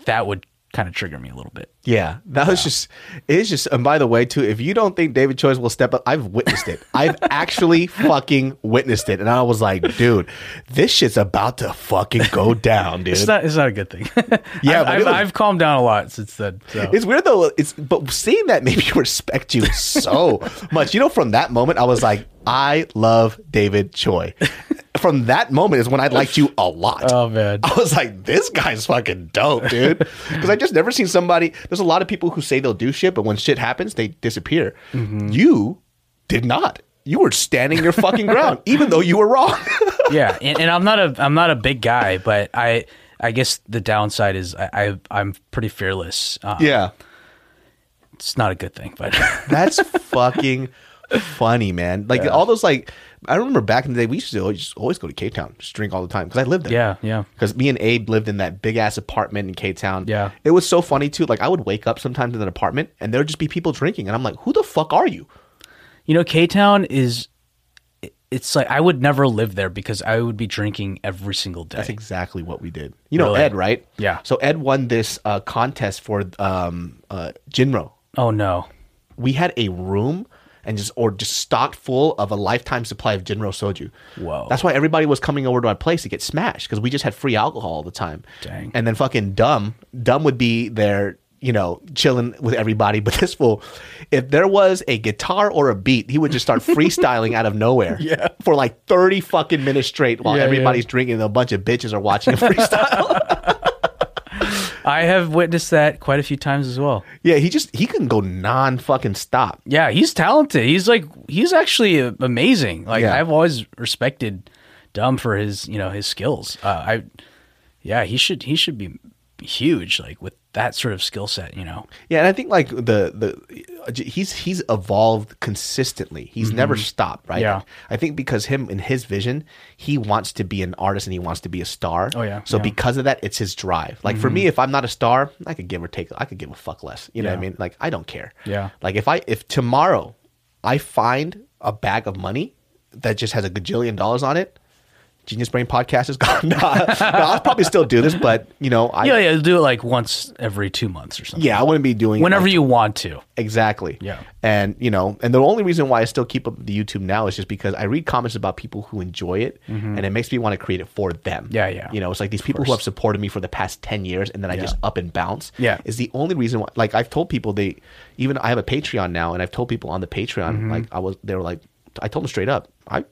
[SPEAKER 2] that would kind of trigger me a little bit.
[SPEAKER 1] Yeah, that was just. It's just. And by the way, too, if you don't think David Choi will step up, I've witnessed it. [LAUGHS] I've actually fucking witnessed it, and I was like, "Dude, this shit's about to fucking go [LAUGHS] down, dude."
[SPEAKER 2] It's not. It's not a good thing. [LAUGHS]
[SPEAKER 1] Yeah,
[SPEAKER 2] I've,
[SPEAKER 1] but
[SPEAKER 2] I've,
[SPEAKER 1] was-
[SPEAKER 2] I've calmed down a lot since then. So.
[SPEAKER 1] It's weird though. It's but seeing that made me respect you so much. You know, from that moment, I was like, I love David Choi. From that moment is when I liked you a lot.
[SPEAKER 2] Oh, man. [LAUGHS]
[SPEAKER 1] I was like, this guy's fucking dope, dude. [LAUGHS] Because I just never seen somebody. There's a lot of people who say they'll do shit, but when shit happens, they disappear.
[SPEAKER 2] Mm-hmm.
[SPEAKER 1] You did not. You were standing your fucking ground, [LAUGHS] even though you were wrong.
[SPEAKER 2] yeah, and, and I'm not a I'm not a big guy, but I I guess the downside is I, I I'm pretty fearless. Um,
[SPEAKER 1] yeah.
[SPEAKER 2] it's not a good thing, but
[SPEAKER 1] That's fucking funny, man. Like all those like I remember back in the day we used to always, always go to K Town, just drink all the time because I lived there.
[SPEAKER 2] yeah, yeah,
[SPEAKER 1] Because me and Abe lived in that big ass apartment in K Town.
[SPEAKER 2] Yeah.
[SPEAKER 1] It was so funny too. Like I would wake up sometimes in that apartment and there would just be people drinking, and I'm like, who the fuck are you?
[SPEAKER 2] you know, K Town is. It's like I would never live there because I would be drinking every single day.
[SPEAKER 1] That's exactly what we did. You know
[SPEAKER 2] Really?
[SPEAKER 1] Ed, right?
[SPEAKER 2] Yeah.
[SPEAKER 1] So Ed won this uh, contest for um, uh, Jinro.
[SPEAKER 2] oh no,
[SPEAKER 1] We had a room and just or just stocked full of a lifetime supply of Jinro soju.
[SPEAKER 2] Whoa.
[SPEAKER 1] That's why everybody was coming over to our place to get smashed because we just had free alcohol all the time.
[SPEAKER 2] Dang.
[SPEAKER 1] And then fucking dumb, dumb would be there, you know, chilling with everybody. [LAUGHS] But this fool, if there was a guitar or a beat, he would just start [LAUGHS] freestyling out of nowhere.
[SPEAKER 2] Yeah.
[SPEAKER 1] For like thirty fucking minutes straight while
[SPEAKER 2] Yeah,
[SPEAKER 1] everybody's
[SPEAKER 2] yeah.
[SPEAKER 1] drinking and a bunch of bitches are watching him [LAUGHS] freestyle.
[SPEAKER 2] I have witnessed that quite a few times as well.
[SPEAKER 1] yeah, he just he can go non fucking stop.
[SPEAKER 2] Yeah, he's talented. He's like he's actually uh, amazing. Like
[SPEAKER 1] Yeah.
[SPEAKER 2] I've always respected Dumb for his you know his skills. Uh, I yeah he should he should be huge like with that sort of skill set. You know.
[SPEAKER 1] Yeah, and I think like the the he's he's evolved consistently. He's never stopped, right?
[SPEAKER 2] Mm-hmm. Yeah.
[SPEAKER 1] I think because him in his vision, he wants to be an artist and he wants to be a star.
[SPEAKER 2] Oh, yeah,
[SPEAKER 1] So
[SPEAKER 2] yeah. Mm-hmm.
[SPEAKER 1] because of that, it's his drive. Like for me, if I'm not a star, I could give or take. I could give a fuck less. You know what I mean? Like I don't care.
[SPEAKER 2] Yeah.
[SPEAKER 1] Like if I if tomorrow I find a bag of money that just has a gajillion dollars on it. Genius Brain Podcast is [LAUGHS] gone. no, I'll probably still do this, but you know, I
[SPEAKER 2] yeah, yeah, do it like once every two months or something.
[SPEAKER 1] yeah, I wouldn't be doing it,
[SPEAKER 2] whenever you want to.
[SPEAKER 1] Exactly.
[SPEAKER 2] Yeah.
[SPEAKER 1] And you know, and the only reason why I still keep up the YouTube now is just because I read comments about people who enjoy it, and it makes me want to create it for them.
[SPEAKER 2] Mm-hmm. Yeah, yeah.
[SPEAKER 1] You know, it's like these people who have supported me for the past ten years, and then I just up and bounce.
[SPEAKER 2] Yeah.
[SPEAKER 1] Is the only reason why. Like I've told people they, even I have a Patreon now, and I've told people on the Patreon,
[SPEAKER 2] Mm-hmm.
[SPEAKER 1] like I was, they were like. I told them straight up, I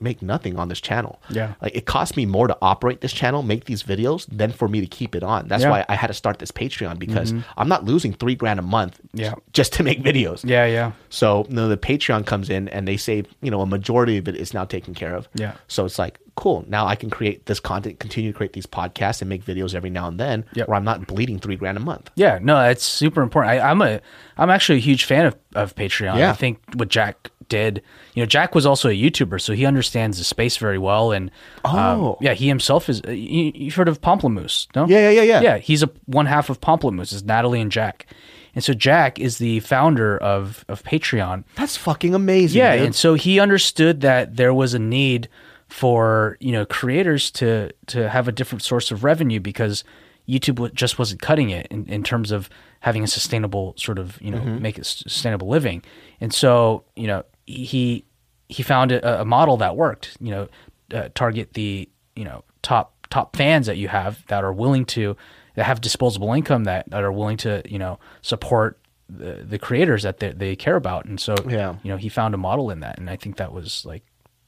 [SPEAKER 1] make nothing on this channel.
[SPEAKER 2] Yeah.
[SPEAKER 1] Like it costs me more to operate this channel, make these videos, than for me to keep it on. That's
[SPEAKER 2] Yeah.
[SPEAKER 1] why I had to start this Patreon because mm-hmm. I'm not losing three grand a month
[SPEAKER 2] Yeah.
[SPEAKER 1] just to make videos.
[SPEAKER 2] Yeah, yeah.
[SPEAKER 1] So you know, the Patreon comes in and they say, you know, a majority of it is now taken care of.
[SPEAKER 2] Yeah.
[SPEAKER 1] So it's like, cool. Now I can create this content, continue to create these podcasts and make videos every now and then
[SPEAKER 2] Yep.
[SPEAKER 1] where I'm not bleeding three grand a month.
[SPEAKER 2] Yeah, no, it's super important. I, I'm a, I'm actually a huge fan of, of Patreon.
[SPEAKER 1] Yeah.
[SPEAKER 2] I think what Jack did, you know, Jack was also a YouTuber, so he understands the space very well. And um,
[SPEAKER 1] Oh.
[SPEAKER 2] yeah, he himself is. You, you've heard of Pomplamoose, no?
[SPEAKER 1] Yeah, yeah, yeah, yeah.
[SPEAKER 2] Yeah, he's a one half of Pomplamoose. Is Natalie and Jack, and so Jack is the founder of of Patreon.
[SPEAKER 1] That's fucking amazing.
[SPEAKER 2] Yeah,
[SPEAKER 1] dude.
[SPEAKER 2] and so he understood that there was a need for you know creators to to have a different source of revenue because YouTube just wasn't cutting it in, in terms of having a sustainable sort of you know
[SPEAKER 1] Mm-hmm.
[SPEAKER 2] make a sustainable living, and so you know he he found a, a model that worked. You know, uh, target the you know top top fans that you have that are willing to that have disposable income that, that are willing to you know support the, the creators that they, they care about and so
[SPEAKER 1] Yeah.
[SPEAKER 2] you know he found a model in that and i think that was like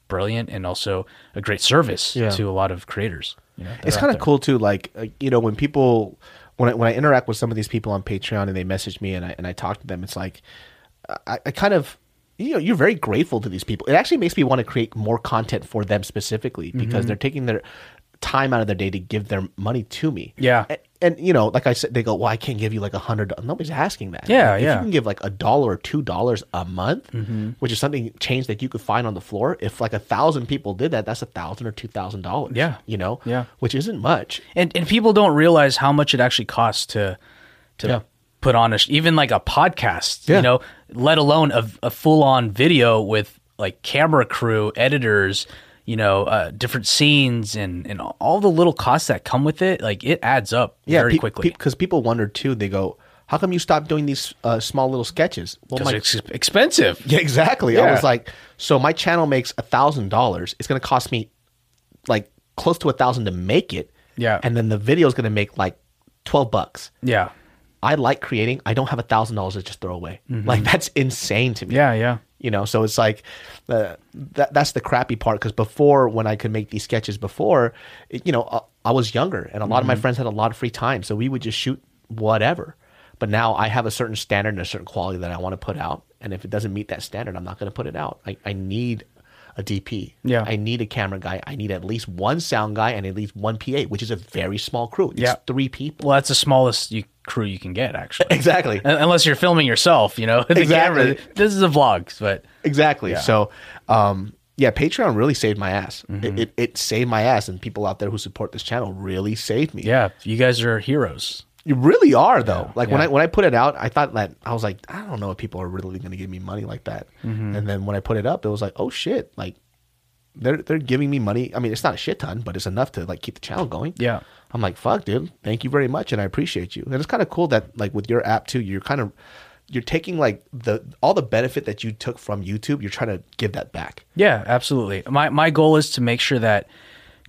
[SPEAKER 2] brilliant and also a great service
[SPEAKER 1] Yeah.
[SPEAKER 2] to a lot of creators you know,
[SPEAKER 1] it's kind of cool too. Like uh, you know, when people when I, when I interact with some of these people on Patreon and they message me and I and I talk to them, it's like I, I kind of you know you're very grateful to these people. It actually makes me want to create more content for them specifically because
[SPEAKER 2] Mm-hmm.
[SPEAKER 1] they're taking their time out of their day to give their money to me.
[SPEAKER 2] Yeah.
[SPEAKER 1] And, and you know, like I said, they go, "Well, I can't give you like a hundred." Nobody's asking that.
[SPEAKER 2] Yeah,
[SPEAKER 1] Like, if
[SPEAKER 2] yeah. Mm-hmm.
[SPEAKER 1] you can give like a dollar or two dollars a month, which is something change that you could find on the floor. If like a thousand people did that, that's a thousand or two thousand dollars.
[SPEAKER 2] Yeah.
[SPEAKER 1] you know.
[SPEAKER 2] Yeah.
[SPEAKER 1] which isn't much.
[SPEAKER 2] and and people don't realize how much it actually costs to to
[SPEAKER 1] Yeah.
[SPEAKER 2] Put on a sh- even like a podcast
[SPEAKER 1] Yeah.
[SPEAKER 2] you know let alone a, a full-on video with like camera crew editors you know uh, different scenes and and all the little costs that come with it like it adds up very
[SPEAKER 1] pe-
[SPEAKER 2] quickly
[SPEAKER 1] Because people wonder too. They go, "How come you stopped doing these uh, small little sketches?" Well, my
[SPEAKER 2] it's expensive
[SPEAKER 1] yeah, exactly. I was like, so my channel makes a thousand dollars. It's going to cost me like close to a thousand to make it.
[SPEAKER 2] Yeah.
[SPEAKER 1] and then the video is going to make like twelve bucks.
[SPEAKER 2] yeah
[SPEAKER 1] I like creating. I don't have a thousand dollars to just throw away. Like that's insane to me.
[SPEAKER 2] Mm-hmm. yeah yeah
[SPEAKER 1] You know, so it's like uh, that. That's the crappy part because before, when I could make these sketches before, it, you know, uh, I was younger and a lot of my friends had a lot of free time, so we would just shoot whatever. But now I have a certain standard and a certain quality that I want to put out, and if it doesn't meet that standard, I'm not going to put it out. I, I need a DP.
[SPEAKER 2] Yeah.
[SPEAKER 1] I need a camera guy. I need at least one sound guy and at least one PA, which is a very small crew. It's
[SPEAKER 2] Yeah.
[SPEAKER 1] three people.
[SPEAKER 2] well that's the smallest you, crew you can get actually [LAUGHS]
[SPEAKER 1] Exactly.
[SPEAKER 2] Unless you're filming yourself you know [LAUGHS] the
[SPEAKER 1] Exactly.
[SPEAKER 2] camera this is a vlog but
[SPEAKER 1] Exactly.
[SPEAKER 2] Yeah.
[SPEAKER 1] So, um, yeah, Patreon really saved my ass.
[SPEAKER 2] Mm-hmm.
[SPEAKER 1] It, it, it saved my ass, and people out there who support this channel really saved me.
[SPEAKER 2] yeah you guys are heroes
[SPEAKER 1] you really are though. like when. I when I put it out, I thought that I was like, I don't know if people are really going to give me money like that.
[SPEAKER 2] Mm-hmm.
[SPEAKER 1] And then when I put it up, it was like, oh shit, like they're they're giving me money. I mean, it's not a shit ton, but it's enough to like keep the channel going.
[SPEAKER 2] Yeah.
[SPEAKER 1] I'm like, fuck, dude. Thank you very much, and I appreciate you. And it's kind of cool that like with your app too, you're kind of you're taking like the all the benefit that you took from YouTube, you're trying to give that back.
[SPEAKER 2] Yeah, absolutely. My my goal is to make sure that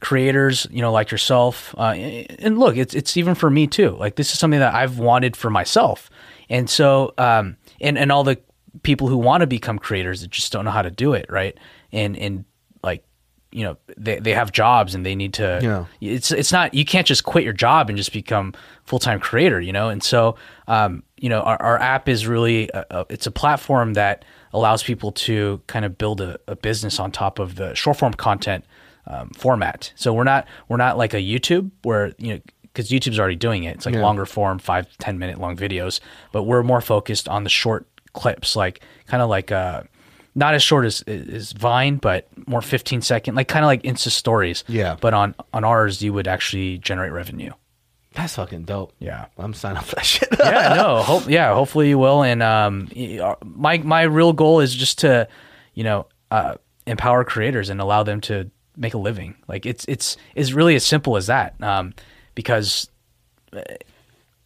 [SPEAKER 2] creators, you know, like yourself, uh, and look, it's it's even for me too. Like this is something that I've wanted for myself, and so um, and and all the people who want to become creators that just don't know how to do it, right? And and like you know they, they have jobs and they need to
[SPEAKER 1] Yeah.
[SPEAKER 2] it's it's not you can't just quit your job and just become full-time creator you know and so um, you know our, our app is really a, a, it's a platform that allows people to kind of build a, a business on top of the short form content um, format so we're not we're not like a youtube where you know because youtube's already doing it it's like
[SPEAKER 1] Yeah.
[SPEAKER 2] longer form five ten minute long videos but we're more focused on the short clips like kind of like uh not as short as as Vine, but more 15 second, like kind of like Insta stories.
[SPEAKER 1] Yeah.
[SPEAKER 2] But on on ours, you would actually generate revenue.
[SPEAKER 1] That's fucking dope.
[SPEAKER 2] Yeah.
[SPEAKER 1] I'm signing up for that shit.
[SPEAKER 2] yeah, no, [LAUGHS] hope, yeah, hopefully you will. And um, my my real goal is just to, you know, uh, empower creators and allow them to make a living. Like it's it's is really as simple as that. Um, because, uh,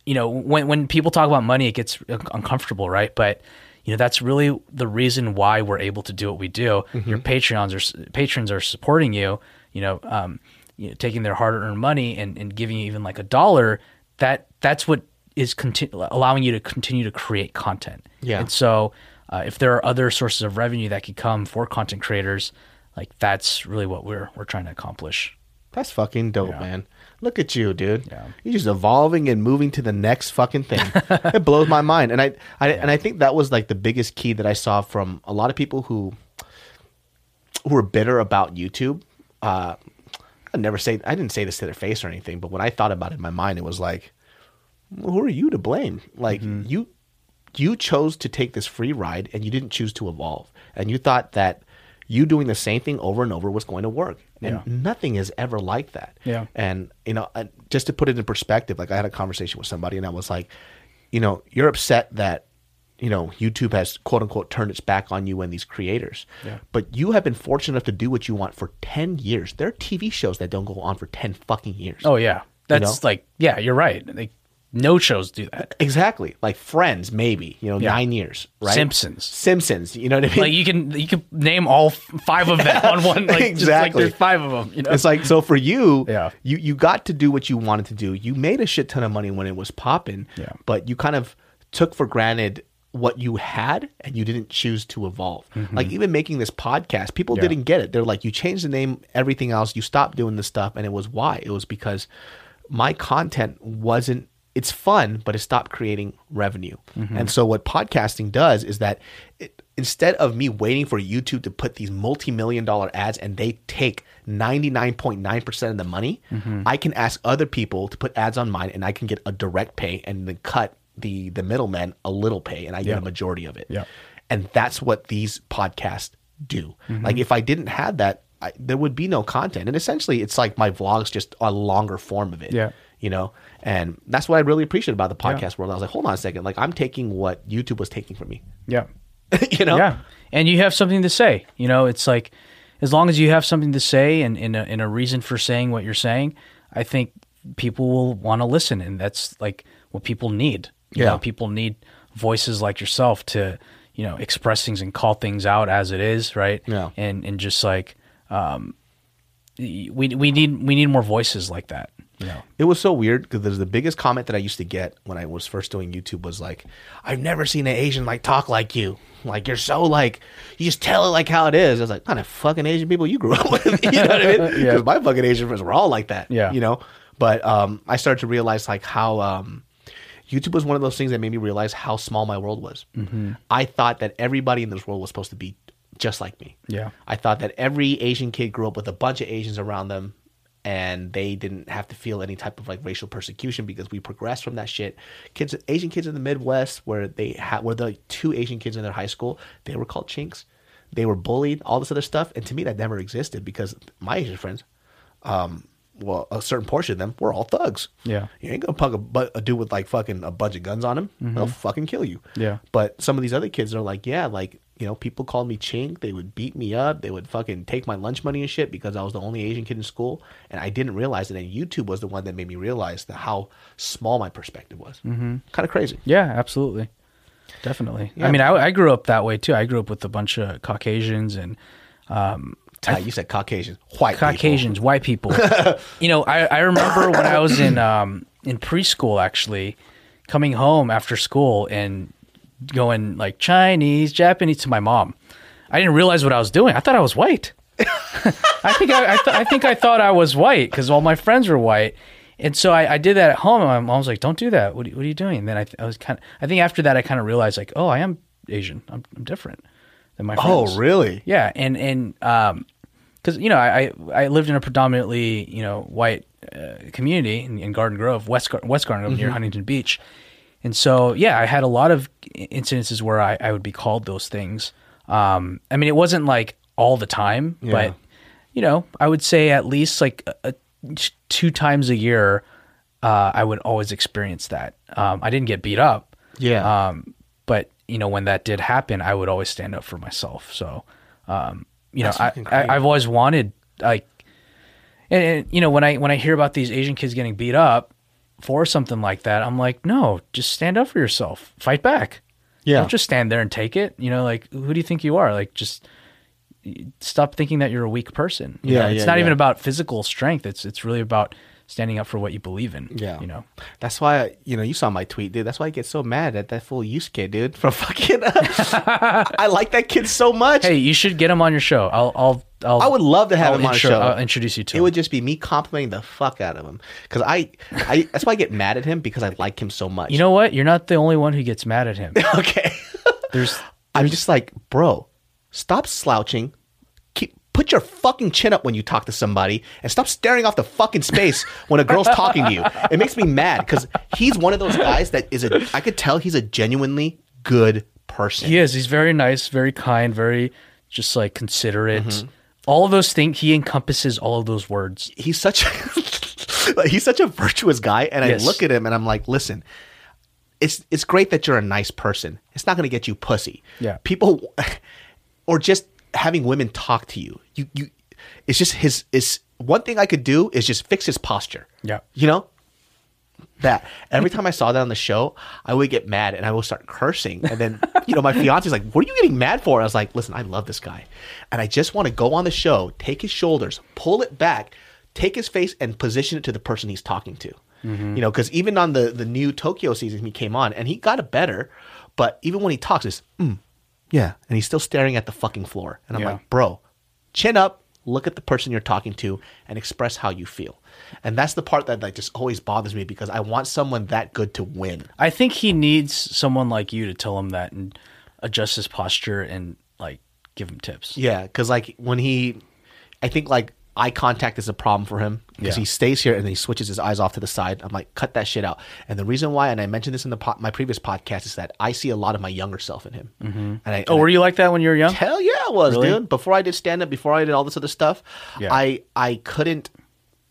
[SPEAKER 2] you know, when when people talk about money, it gets uncomfortable, right? But you know, that's really the reason why we're able to do what we do. Your Patreons are patrons are supporting you. You know, um, you know, taking their hard-earned money and, and giving you even like a dollar. That that's what is conti- allowing you to continue to create content.
[SPEAKER 1] Yeah.
[SPEAKER 2] And so, uh, if there are other sources of revenue that could come for content creators, like that's really what we're we're trying to accomplish.
[SPEAKER 1] That's fucking dope,
[SPEAKER 2] Yeah.
[SPEAKER 1] man. Look at you, dude.
[SPEAKER 2] Yeah.
[SPEAKER 1] You're just evolving and moving to the next fucking thing. [LAUGHS] it blows my mind, and I, I and I think that was like the biggest key that I saw from a lot of people who who were bitter about YouTube. Uh, I never say I didn't say this to their face or anything, but when I thought about it in my mind, it was like, who are you to blame? Like you you chose to take this free ride and you didn't choose to evolve. And you thought that you doing the same thing over and over was going to work. And
[SPEAKER 2] Yeah.
[SPEAKER 1] nothing is ever like that.
[SPEAKER 2] Yeah.
[SPEAKER 1] And, you know, just to put it in perspective, like I had a conversation with somebody and I was like, you know, you're upset that, you know, YouTube has quote unquote turned its back on you and these creators.
[SPEAKER 2] Yeah.
[SPEAKER 1] But you have been fortunate enough to do what you want for 10 years. There are TV shows that don't go on for 10 fucking years.
[SPEAKER 2] Oh yeah, that's
[SPEAKER 1] know?
[SPEAKER 2] like yeah, you're right. Like no shows do that.
[SPEAKER 1] Exactly. Like Friends, maybe, you know,
[SPEAKER 2] Yeah.
[SPEAKER 1] nine years, right?
[SPEAKER 2] Simpsons.
[SPEAKER 1] Simpsons, you know what I mean?
[SPEAKER 2] Like you can you can name all five of them on one. Like just like
[SPEAKER 1] Exactly.
[SPEAKER 2] there's five of them. You know.
[SPEAKER 1] It's like so for you,
[SPEAKER 2] Yeah.
[SPEAKER 1] you you got to do what you wanted to do. You made a shit ton of money when it was popping,
[SPEAKER 2] Yeah.
[SPEAKER 1] but you kind of took for granted what you had and you didn't choose to evolve. Like even making this podcast, people
[SPEAKER 2] Mm-hmm. Yeah.
[SPEAKER 1] didn't get it. They're like, you changed the name, everything else, you stopped doing this stuff, and it was why? It was because my content wasn't it's fun, but it stopped creating revenue.
[SPEAKER 2] Mm-hmm.
[SPEAKER 1] And so what podcasting does is that it, instead of me waiting for YouTube to put these multi-million dollar ads and they take 99.9% of the money,
[SPEAKER 2] Mm-hmm.
[SPEAKER 1] I can ask other people to put ads on mine and I can get a direct pay and then cut the the middleman a little pay and I get a majority of it.
[SPEAKER 2] Yeah.
[SPEAKER 1] And that's what these podcasts do.
[SPEAKER 2] Mm-hmm.
[SPEAKER 1] Like if I didn't have that, I, there would be no content. And essentially it's like my vlogs just a longer form of it
[SPEAKER 2] Yeah.
[SPEAKER 1] You know and that's what i really appreciate about the podcast world i was like hold on a second like i'm taking what youtube was taking from me
[SPEAKER 2] yeah. [LAUGHS]
[SPEAKER 1] you know
[SPEAKER 2] Yeah, and you have something to say. You know, it's like as long as you have something to say and, and, a, and a reason for saying what you're saying, I think people will want to listen, and that's like what people need. You
[SPEAKER 1] Yeah.
[SPEAKER 2] know, people need voices like yourself to you know express things and call things out as it is, right?
[SPEAKER 1] Yeah.
[SPEAKER 2] and and just like um, we we need we need more voices like that. Know,
[SPEAKER 1] it was so weird because the biggest comment that i used to get when i was first doing youtube was like i've never seen an asian like talk like you like you're so like you just tell it like how it is i was like kind of fucking asian people you grew up [LAUGHS] with you know what i mean because [LAUGHS]
[SPEAKER 2] Yeah.
[SPEAKER 1] my fucking asian friends were all like that
[SPEAKER 2] Yeah.
[SPEAKER 1] you know but um i started to realize like how um YouTube was one of those things that made me realize how small my world was.
[SPEAKER 2] Mm-hmm.
[SPEAKER 1] I thought that everybody in this world was supposed to be just like me.
[SPEAKER 2] Yeah.
[SPEAKER 1] I thought that every Asian kid grew up with a bunch of Asians around them and they didn't have to feel any type of like racial persecution because we progressed from that shit. Kids Asian kids in the Midwest where they had were the two Asian kids in their high school, they were called chinks. They were bullied, all this other stuff. And to me that never existed because my Asian friends, um, well, a certain portion of them were all thugs.
[SPEAKER 2] Yeah.
[SPEAKER 1] You ain't gonna pug a, bu- a dude with like fucking a bunch of guns on him. They'll fucking kill you.
[SPEAKER 2] Yeah.
[SPEAKER 1] But some of these other kids are like, yeah, like, you know, people called me chink. They would beat me up. They would fucking take my lunch money and shit because I was the only Asian kid in school. And I didn't realize it. And YouTube was the one that made me realize that how small my perspective was. Mm-hmm. Kind of crazy.
[SPEAKER 2] Yeah, absolutely. Definitely.
[SPEAKER 1] Yeah.
[SPEAKER 2] I mean, I, I grew up that way too. I grew up with a bunch of Caucasians and
[SPEAKER 1] Ah, you said Caucasian. White people.
[SPEAKER 2] Caucasians, white people. [LAUGHS] you know, I, I remember when I was in um, in preschool actually, coming home after school and going like Chinese, Japanese to my mom. I didn't realize what I was doing. I thought I was white. [LAUGHS] I think I, I, th- I think I thought I was white because all my friends were white, and so I, I did that at home. And my mom was like, "Don't do that. What are, you- what are you doing?" And then I, th- I was kind of. I think after that, I kind of realized like, "Oh, I am Asian. I'm, I'm different than my friends."
[SPEAKER 1] Oh, really?
[SPEAKER 2] Yeah, and and um, because you know I I I lived in a predominantly you know white uh, community in, in Garden Grove, West Gar- West Garden Grove
[SPEAKER 1] Mm-hmm.
[SPEAKER 2] near Huntington Beach, and so yeah, I had a lot of incidences where I, I would be called those things. Um, I mean, it wasn't like all the time,
[SPEAKER 1] Yeah.
[SPEAKER 2] but you know, I would say at least like a, a, two times a year, uh, I would always experience that. Um, I didn't get beat up,
[SPEAKER 1] Yeah.
[SPEAKER 2] um, but you know, when that did happen, I would always stand up for myself. So, um, you know,
[SPEAKER 1] That's
[SPEAKER 2] I, I, I've always wanted like, and, and, you know, when I when I hear about these Asian kids getting beat up for something like that, I'm like, no, just stand up for yourself, fight back.
[SPEAKER 1] Yeah.
[SPEAKER 2] Don't just stand there and take it. You know, like who do you think you are? Like just stop thinking that you're a weak person.
[SPEAKER 1] Yeah,
[SPEAKER 2] know, it's
[SPEAKER 1] yeah,
[SPEAKER 2] not even about physical strength. It's it's really about standing up for what you believe in.
[SPEAKER 1] Yeah.
[SPEAKER 2] you know.
[SPEAKER 1] That's why you know you saw my tweet, dude. That's why I get so mad at that full use kid, dude. [LAUGHS] From fucking, uh, I [LAUGHS] like that kid so much.
[SPEAKER 2] Hey, you should get him on your show. I'll, I'll, I'll
[SPEAKER 1] I would love to have
[SPEAKER 2] I'll
[SPEAKER 1] him on
[SPEAKER 2] intro-
[SPEAKER 1] show.
[SPEAKER 2] I'll introduce you to
[SPEAKER 1] It
[SPEAKER 2] him.
[SPEAKER 1] would just be me complimenting the fuck out of him because I, I. That's why I get mad at him because I like him so much.
[SPEAKER 2] You know what? You're not the only one who gets mad at him. [LAUGHS]
[SPEAKER 1] okay.
[SPEAKER 2] There's
[SPEAKER 1] I'm just like, bro, stop slouching. Put your fucking chin up when you talk to somebody and stop staring off the fucking space when a girl's talking to you. It makes me mad because he's one of those guys that is a I could tell he's a genuinely good person.
[SPEAKER 2] he is. He's very nice, very kind, very just like considerate.
[SPEAKER 1] Mm-hmm.
[SPEAKER 2] All of those things. He encompasses all of those words.
[SPEAKER 1] He's such like, [LAUGHS] he's such a virtuous guy and
[SPEAKER 2] Yes.
[SPEAKER 1] I look at him and I'm like, listen, it's it's great that you're a nice person. It's not going to get you pussy.
[SPEAKER 2] Yeah.
[SPEAKER 1] People [LAUGHS] or just having women talk to you. You you it's just his is one thing I could do is just fix his posture.
[SPEAKER 2] Yeah.
[SPEAKER 1] You know? That every time I saw that on the show, I would get mad and I would start cursing. And then, you know, my fiance's like, What are you getting mad for? I was like, Listen, I love this guy. And I just want to go on the show, take his shoulders, pull it back, take his face, and position it to the person he's talking to.
[SPEAKER 2] Mm-hmm.
[SPEAKER 1] You know, because even on the, the new Tokyo season, he came on and he got it better. But even when he talks, it's, mm, yeah. And he's still staring at the fucking floor. And I'm
[SPEAKER 2] Yeah.
[SPEAKER 1] like, Bro, chin up, look at the person you're talking to, and express how you feel. And that's the part that like just always bothers me because I want someone that good to win.
[SPEAKER 2] I think he needs someone like you to tell him that and adjust his posture and like give him tips.
[SPEAKER 1] Yeah, because like when he, I think like eye contact is a problem for him because
[SPEAKER 2] Yeah.
[SPEAKER 1] he stays here and then he switches his eyes off to the side. I'm like, cut that shit out. And the reason why, and I mentioned this in the po- my previous podcast, is that I see a lot of my younger self in him. Mm-hmm. And I,
[SPEAKER 2] Oh, were you like that when you were young?
[SPEAKER 1] Hell yeah, I was,
[SPEAKER 2] Really?
[SPEAKER 1] dude. Before I did stand up, before I did all this other stuff,
[SPEAKER 2] Yeah.
[SPEAKER 1] I I couldn't.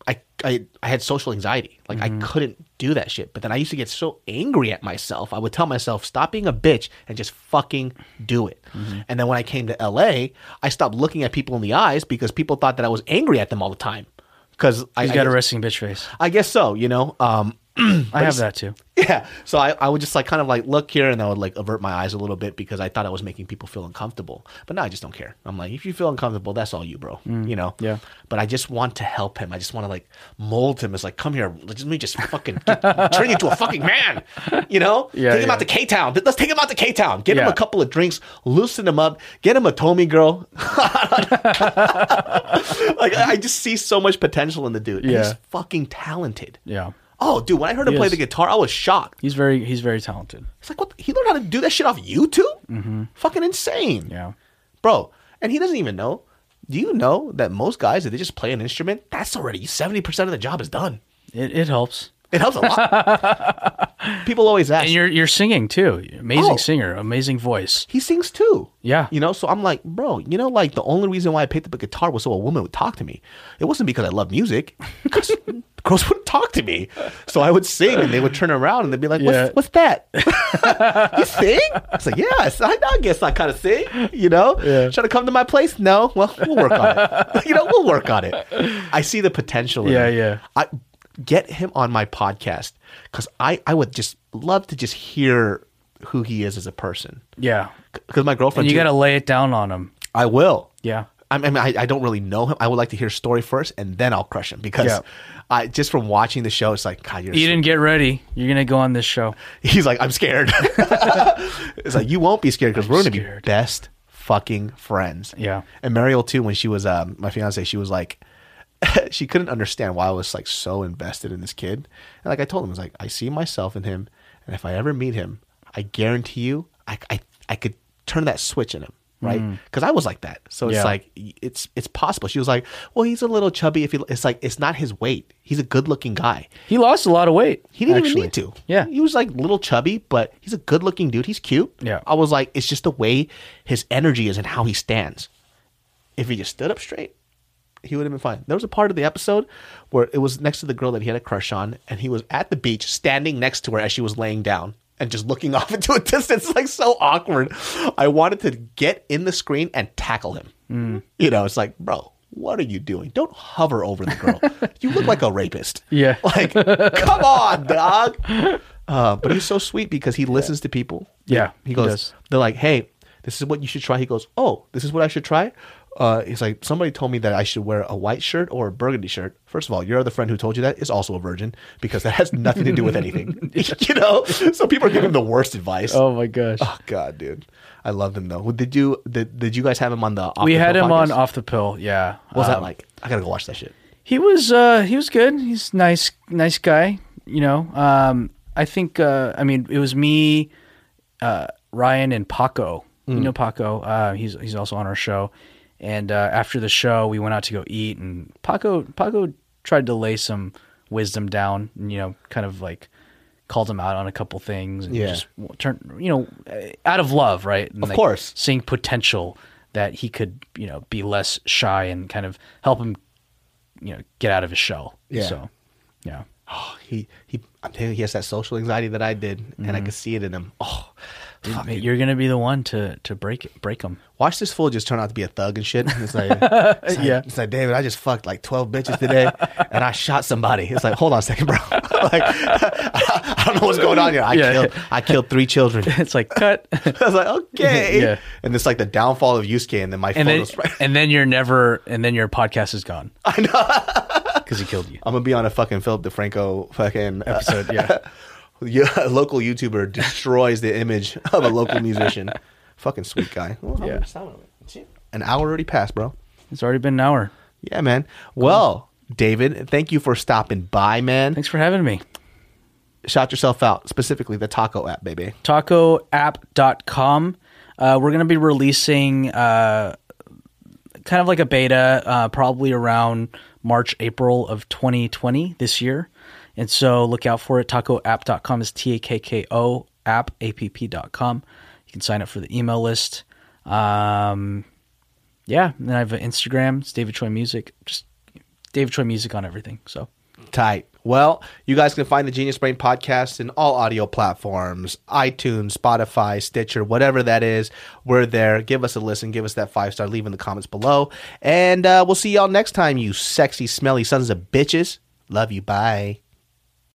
[SPEAKER 1] I, I I had social anxiety. Like
[SPEAKER 2] Mm-hmm.
[SPEAKER 1] I couldn't do that shit. But then I used to get so angry at myself. I would tell myself, "Stop being a bitch and just fucking do it."
[SPEAKER 2] Mm-hmm.
[SPEAKER 1] And then when I came to LA, I stopped looking at people in the eyes because people thought that I was angry at them all the time. Because I,
[SPEAKER 2] got a resting bitch face.
[SPEAKER 1] I guess so. You know. Um, [CLEARS THROAT]
[SPEAKER 2] I have that too. [LAUGHS]
[SPEAKER 1] yeah. So I, I would just like kind of like look here and I would like avert my eyes a little bit because I thought I was making people feel uncomfortable. But now I just don't care. I'm like, if you feel uncomfortable, that's all you, bro. you know?
[SPEAKER 2] Mm, yeah.
[SPEAKER 1] But I just want to help him. I just want to like mold him as like, come here, let me just fucking get, [LAUGHS] turn you into a fucking man. You know?
[SPEAKER 2] Yeah,
[SPEAKER 1] Take him
[SPEAKER 2] yeah.
[SPEAKER 1] out to K Town. Let's take him out to K Town. Get him a couple of drinks, loosen him up, get him a Tommy girl. [LAUGHS] like I just see so much potential in the dude.
[SPEAKER 2] Yeah.
[SPEAKER 1] He's fucking talented.
[SPEAKER 2] Yeah.
[SPEAKER 1] Oh, dude, when I heard him
[SPEAKER 2] He
[SPEAKER 1] play
[SPEAKER 2] is.
[SPEAKER 1] the guitar, I was shocked.
[SPEAKER 2] He's very he's very talented.
[SPEAKER 1] It's like what he learned how to do that shit off YouTube. Mm-hmm. Fucking insane,
[SPEAKER 2] Yeah.
[SPEAKER 1] bro. And he doesn't even know. Do you know that most guys, if they just play an instrument, that's already seventy percent of the job is done.
[SPEAKER 2] It it helps.
[SPEAKER 1] It helps a lot. [LAUGHS] People always ask.
[SPEAKER 2] And you're you're singing too. Amazing
[SPEAKER 1] Oh.
[SPEAKER 2] singer, amazing voice.
[SPEAKER 1] he sings too.
[SPEAKER 2] Yeah.
[SPEAKER 1] You know, so I'm like, bro, you know, like the only reason why I picked up a guitar was so a woman would talk to me. It wasn't because I love music. [LAUGHS] Because girls wouldn't talk to me. So I would sing and they would turn around and they'd be like, what's,
[SPEAKER 2] Yeah.
[SPEAKER 1] what's that? [LAUGHS] you sing? I was like, yes, I, I guess I kind of sing, you know?
[SPEAKER 2] Yeah.
[SPEAKER 1] Trying to come to my place? No. Well, we'll work on it. you know, we'll work on it. I see the potential. in
[SPEAKER 2] Yeah,
[SPEAKER 1] him.
[SPEAKER 2] yeah.
[SPEAKER 1] I get him on my podcast because I, I would just love to just hear who he is as a person.
[SPEAKER 2] Yeah.
[SPEAKER 1] Because my girlfriend,
[SPEAKER 2] And you got to lay it down on him.
[SPEAKER 1] I will.
[SPEAKER 2] Yeah.
[SPEAKER 1] I mean, I, I don't really know him. I would like to hear his story first, and then I'll crush him because
[SPEAKER 2] Yeah.
[SPEAKER 1] I just from watching the show, it's like God, you're.
[SPEAKER 2] Eden, get ready. You're gonna go on this show. [LAUGHS]
[SPEAKER 1] He's like, I'm scared. [LAUGHS] it's like you won't be scared because we're gonna be best fucking friends.
[SPEAKER 2] Yeah.
[SPEAKER 1] And Mariel too, when she was um, my fiance, she was like, [LAUGHS] she couldn't understand why I was like so invested in this kid. And like I told him, I was like, I see myself in him, and if I ever meet him, I guarantee you, I I, I could turn that switch in him. Right, mm. because I was like that, so it's
[SPEAKER 2] Yeah.
[SPEAKER 1] like it's it's possible. She was like, "Well, he's a little chubby. If he, it's like it's not his weight. He's a good-looking guy.
[SPEAKER 2] He lost a lot of weight.
[SPEAKER 1] He didn't
[SPEAKER 2] actually.
[SPEAKER 1] even need to.
[SPEAKER 2] Yeah.
[SPEAKER 1] He was like little chubby, but he's a good looking dude. He's cute.
[SPEAKER 2] Yeah.
[SPEAKER 1] I was like, it's just the way his energy is and how he stands. If he just stood up straight, he would have been fine. There was a part of the episode where it was next to the girl that he had a crush on, and he was at the beach standing next to her as she was laying down and just looking [LAUGHS] off into a distance, like so awkward. I wanted to get in the screen and tackle him.
[SPEAKER 2] Mm.
[SPEAKER 1] You know, it's like, bro, what are you doing? Don't hover over the girl. [LAUGHS] you look like a rapist.
[SPEAKER 2] Yeah. [LAUGHS]
[SPEAKER 1] Like, come on, dog. Uh, but he's so sweet because he listens to people.
[SPEAKER 2] Yeah,
[SPEAKER 1] He
[SPEAKER 2] he
[SPEAKER 1] goes,
[SPEAKER 2] does.
[SPEAKER 1] they're like, hey, this is what you should try. He goes, oh, this is what I should try. Uh, he's like, somebody told me that I should wear a white shirt or a burgundy shirt. First of all, your other friend who told you that is also a virgin because that has nothing to do with anything. [LAUGHS] [LAUGHS] you know, so people are giving the worst advice.
[SPEAKER 2] Oh my gosh.
[SPEAKER 1] Oh, God, dude, I love him though. Did you did, did you guys have him on the? Off
[SPEAKER 2] we
[SPEAKER 1] the
[SPEAKER 2] had him on off the pill. Yeah.
[SPEAKER 1] What was that
[SPEAKER 2] Um,
[SPEAKER 1] like? I gotta go watch that shit.
[SPEAKER 2] He was uh he was good. He's nice nice guy, you know. Um I think uh I mean it was me, uh Ryan and Paco.
[SPEAKER 1] Mm.
[SPEAKER 2] You know Paco. Uh he's he's also on our show. And uh after the show we went out to go eat and Paco Paco tried to lay some wisdom down and you know kind of like called him out on a couple things and
[SPEAKER 1] Yeah.
[SPEAKER 2] just turn you know uh, out of love, right? And
[SPEAKER 1] Of
[SPEAKER 2] like,
[SPEAKER 1] course.
[SPEAKER 2] seeing potential that he could, you know, be less shy and kind of help him you know get out of his shell.
[SPEAKER 1] Yeah.
[SPEAKER 2] So, yeah.
[SPEAKER 1] Oh, he he. I'm telling you, he has that social anxiety that I did, and
[SPEAKER 2] Mm-hmm.
[SPEAKER 1] I could see it in him. Oh, fuck
[SPEAKER 2] Mate. You're gonna be the one to to break break him.
[SPEAKER 1] Watch this fool just turn out to be a thug and shit. It's like, [LAUGHS] it's like-
[SPEAKER 2] Yeah.
[SPEAKER 1] It's like, David, I just fucked like 12 bitches today and I shot somebody. It's like, hold on a second, bro. [LAUGHS] like, [LAUGHS] I don't know what's going on here. I
[SPEAKER 2] Yeah.
[SPEAKER 1] killed, I killed three children.
[SPEAKER 2] It's like cut,
[SPEAKER 1] I was like, okay.
[SPEAKER 2] Yeah.
[SPEAKER 1] And it's like the downfall of Yusuke and then my
[SPEAKER 2] and then
[SPEAKER 1] photos. right-
[SPEAKER 2] and then you're never, and then your podcast is gone. I know because he killed you.
[SPEAKER 1] I'm going to be on a fucking Philip DeFranco fucking uh,
[SPEAKER 2] Episode, yeah.
[SPEAKER 1] Yeah, [LAUGHS] a local YouTuber destroys the image of a local musician. [LAUGHS] Fucking sweet guy. Well, how
[SPEAKER 2] Yeah.
[SPEAKER 1] much time is it? An hour already passed, bro.
[SPEAKER 2] It's already been an hour.
[SPEAKER 1] Yeah, man. Well, David, thank you for stopping by, man.
[SPEAKER 2] Thanks for having me.
[SPEAKER 1] Shout yourself out, specifically the Takko app, baby.
[SPEAKER 2] TakkoApp.com. Uh, we're gonna be releasing uh, kind of like a beta, uh, probably around March, April of 2020 this year. And so look out for it. TakkoApp.com is T A K K O app, app.com. You can sign up for the email list. Um, yeah, and then I have an Instagram. It's David Choi Music. Just David Choi Music on everything. So
[SPEAKER 1] Tight. Well, you guys can find the Genius Brain podcast in all audio platforms iTunes, Spotify, Stitcher, whatever that is. We're there. Give us a listen. Give us that five star. Leave in the comments below. And uh, we'll see y'all next time, you sexy, smelly sons of bitches. Love you. Bye.